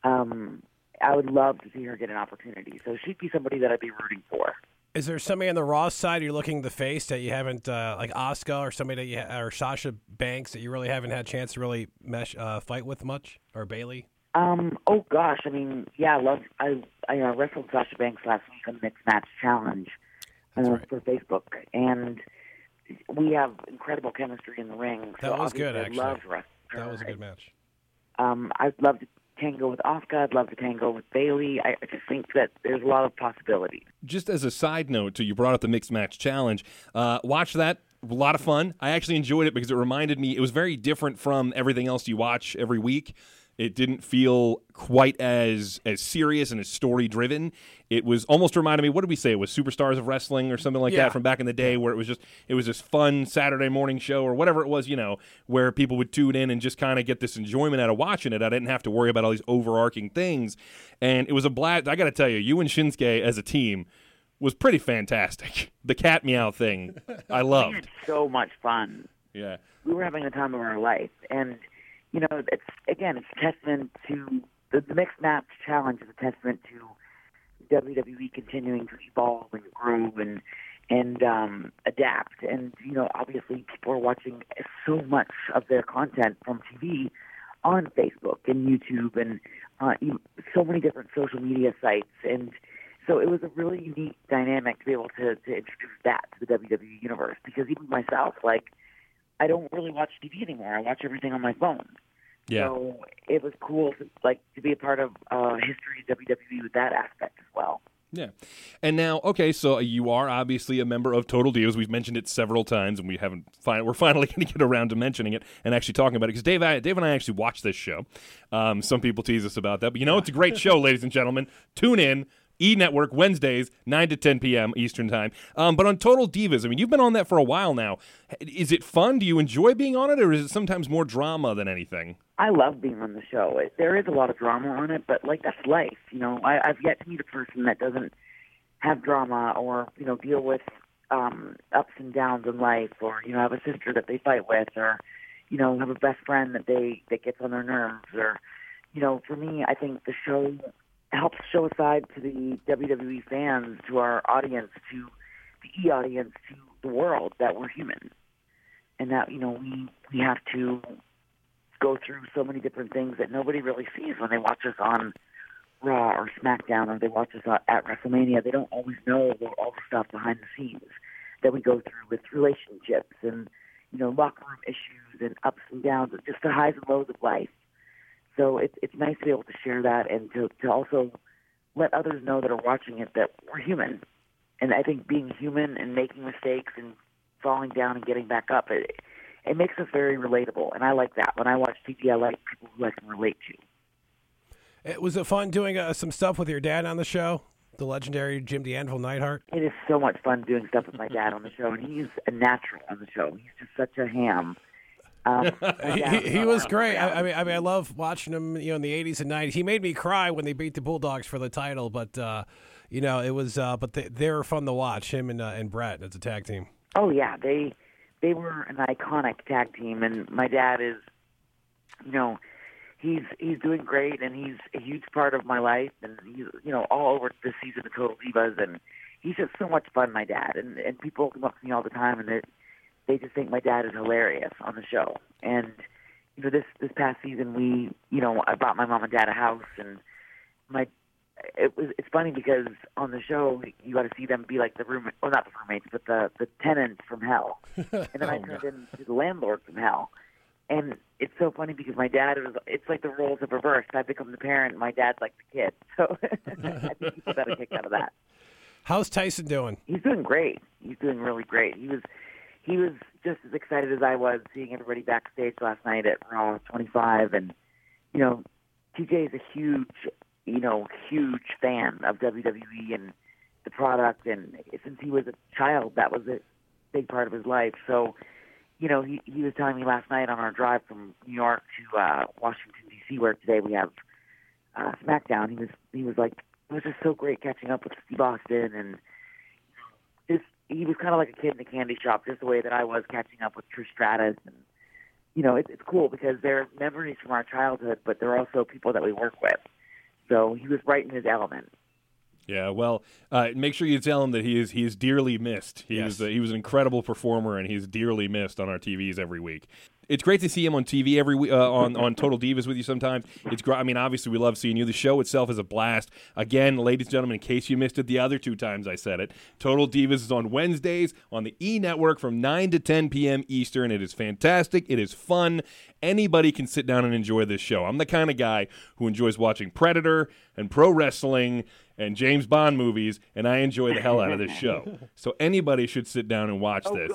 Um, I would love to see her get an opportunity. So she'd be somebody that I'd be rooting for. Is there somebody on the Raw side you're looking the face that you haven't, uh, like Asuka or somebody that you ha- or Sasha Banks that you really haven't had a chance to really mesh uh, fight with much, or Bayley? Um. Oh gosh. I mean, yeah. I love. I I uh, wrestled Sasha Banks last week on Mixed Match Challenge uh, right. for Facebook, and we have incredible chemistry in the ring. So that was good. Actually, I loved That was a good match. Um, I'd love to tango with Asuka. I'd love to tango with Bayley. I, just think that there's a lot of possibilities. Just as a side note, to you brought up the mixed match challenge. Uh, watch that. A lot of fun. I actually enjoyed it because it reminded me. It was very different from everything else you watch every week. It didn't feel quite as as serious and as story driven. It was almost reminded me. What did we say? It was Superstars of Wrestling or something like yeah. that from back in the day, where it was just it was this fun Saturday morning show or whatever it was, you know, where people would tune in and just kind of get this enjoyment out of watching it. I didn't have to worry about all these overarching things, and it was a blast. I got to tell you, you and Shinsuke as a team was pretty fantastic. The cat meow thing, I loved. so much fun. Yeah, we were having the time of our life, and you know, it's again, it's a testament to the, the mixed match challenge is a testament to WWE continuing to evolve and grow and and um, adapt. And you know, obviously, people are watching so much of their content from TV on Facebook and YouTube and uh, so many different social media sites. And so it was a really unique dynamic to be able to, to introduce that to the WWE universe. Because even myself, like I don't really watch TV anymore. I watch everything on my phone. Yeah. So it was cool to like to be a part of uh, history of WWE with that aspect as well. Yeah. And now, okay, so you are obviously a member of Total Divas. We've mentioned it several times, and we haven't. Fin- we're finally going to get around to mentioning it and actually talking about it because Dave, I, Dave and I actually watched this show. Um, some people tease us about that, but you know, it's a great show, ladies and gentlemen. Tune in. E Network Wednesdays, 9 to 10 p.m. Eastern Time. Um, but on Total Divas, I mean, you've been on that for a while now. Is it fun? Do you enjoy being on it, or is it sometimes more drama than anything? I love being on the show. It, there is a lot of drama on it, but like that's life. You know, I, I've yet to meet a person that doesn't have drama or you know deal with um, ups and downs in life, or you know have a sister that they fight with, or you know have a best friend that they that gets on their nerves, or you know for me, I think the show helps show a side to the WWE fans, to our audience, to the E audience, to the world that we're human, and that you know we we have to go through so many different things that nobody really sees when they watch us on Raw or SmackDown or they watch us at WrestleMania. They don't always know all the stuff behind the scenes that we go through with relationships and you know locker room issues and ups and downs, just the highs and lows of life. So it's it's nice to be able to share that and to to also let others know that are watching it that we're human. And I think being human and making mistakes and falling down and getting back up, it it makes us very relatable. And I like that. When I watch TV, I like people who I can relate to. It, was it fun doing uh, some stuff with your dad on the show? The legendary Jim the Anvil Neidhart. It is so much fun doing stuff with my dad on the show, and he's a natural on the show. He's just such a ham. Um, he, he, was great. I, I, mean, I mean, I love watching him. You know, in the '80s and '90s, he made me cry when they beat the Bulldogs for the title. But uh, you know, it was. Uh, but they, they were fun to watch. Him and uh, and Brett as a tag team. Oh yeah, they they were an iconic tag team, and my dad is, you know, he's he's doing great, and he's a huge part of my life, and he's you know all over this season of Total Divas, and he's just so much fun, my dad, and and people come up to me all the time, and they they just think my dad is hilarious on the show, and you know this this past season we you know I bought my mom and dad a house, and my it was it's funny because on the show you got to see them be like the room well not the roommates but the the tenants from hell. And then I oh, turned into the landlord from hell. And it's so funny because my dad was it's like the roles have reversed I become the parent my dad's like the kid. So I think people got a kick out of that. How's Tyson doing? he's doing great. He's doing really great. He was he was just as excited as I was seeing everybody backstage last night at Raw 25 and you know TJ is a huge you know, huge fan of WWE and the product, and since he was a child, that was a big part of his life. So, you know, he he was telling me last night on our drive from New York to uh, Washington D.C., where today we have uh, SmackDown. He was he was like, it was just so great catching up with Steve Austin, and he was kind of like a kid in a candy shop, just the way that I was catching up with Trish Stratus and. You know, it, it's cool because they're memories from our childhood, but they're also people that we work with. So he was right in his element. Yeah, well, uh, make sure you tell him that he is he is dearly missed. He Yes. was uh, he was an incredible performer, and he's dearly missed on our TVs every week. It's great to see him on TV every week uh, on on Total Divas with you. Sometimes it's great. I mean, obviously we love seeing you. The show itself is a blast. Again, ladies and gentlemen, in case you missed it the other two times I said it, Total Divas is on Wednesdays on the E Network from nine to ten p.m. Eastern. It is fantastic. It is fun. Anybody can sit down and enjoy this show. I'm the kind of guy who enjoys watching Predator and pro wrestling and James Bond movies, and I enjoy the hell out of this show. So anybody should sit down and watch Oh, this.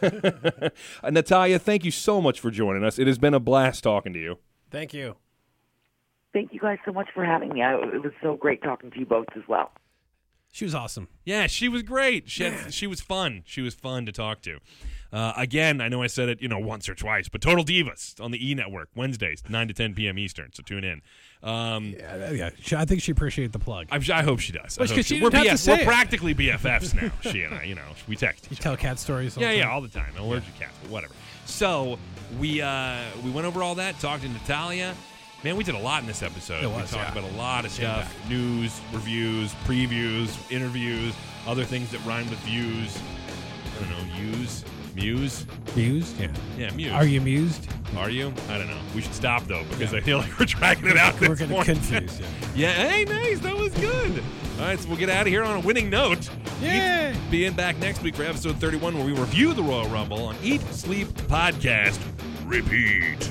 good. Uh, Natalya, thank you so much for joining us. It has been a blast talking to you. Thank you. Thank you guys so much for having me. I, it was so great talking to you both as well. She was awesome. Yeah, she was great. She had, she was fun. She was fun to talk to. Uh, again, I know I said it, you know, once or twice, but Total Divas on the E Network Wednesdays, nine to ten p.m. Eastern. So tune in. Um, Yeah, yeah. I think she appreciated the plug. I'm, I hope she does. Well, 'cause she we're, didn't have to say we're practically BFFs now. she and I, you know, we text You tell cat stories. all Yeah, the yeah, all the time. Allergic cats, but whatever. So we uh, we went over all that, talked to Natalya. Man, we did a lot in this episode. It we talked yeah. about a lot of Yeah. stuff: news, reviews, previews, interviews, other things that rhyme with views. I don't know, use, muse. Mused? Yeah. Yeah, muse. Are you amused? Are you? I don't know. We should stop though because I feel like we're dragging it out. We're getting confused. Yeah. Yeah, hey, nice. That was good. All right, so we'll get out of here on a winning note. Yay! Eat- Being back next week for episode 31 where we review the Royal Rumble on Eat, Sleep, Podcast, Repeat.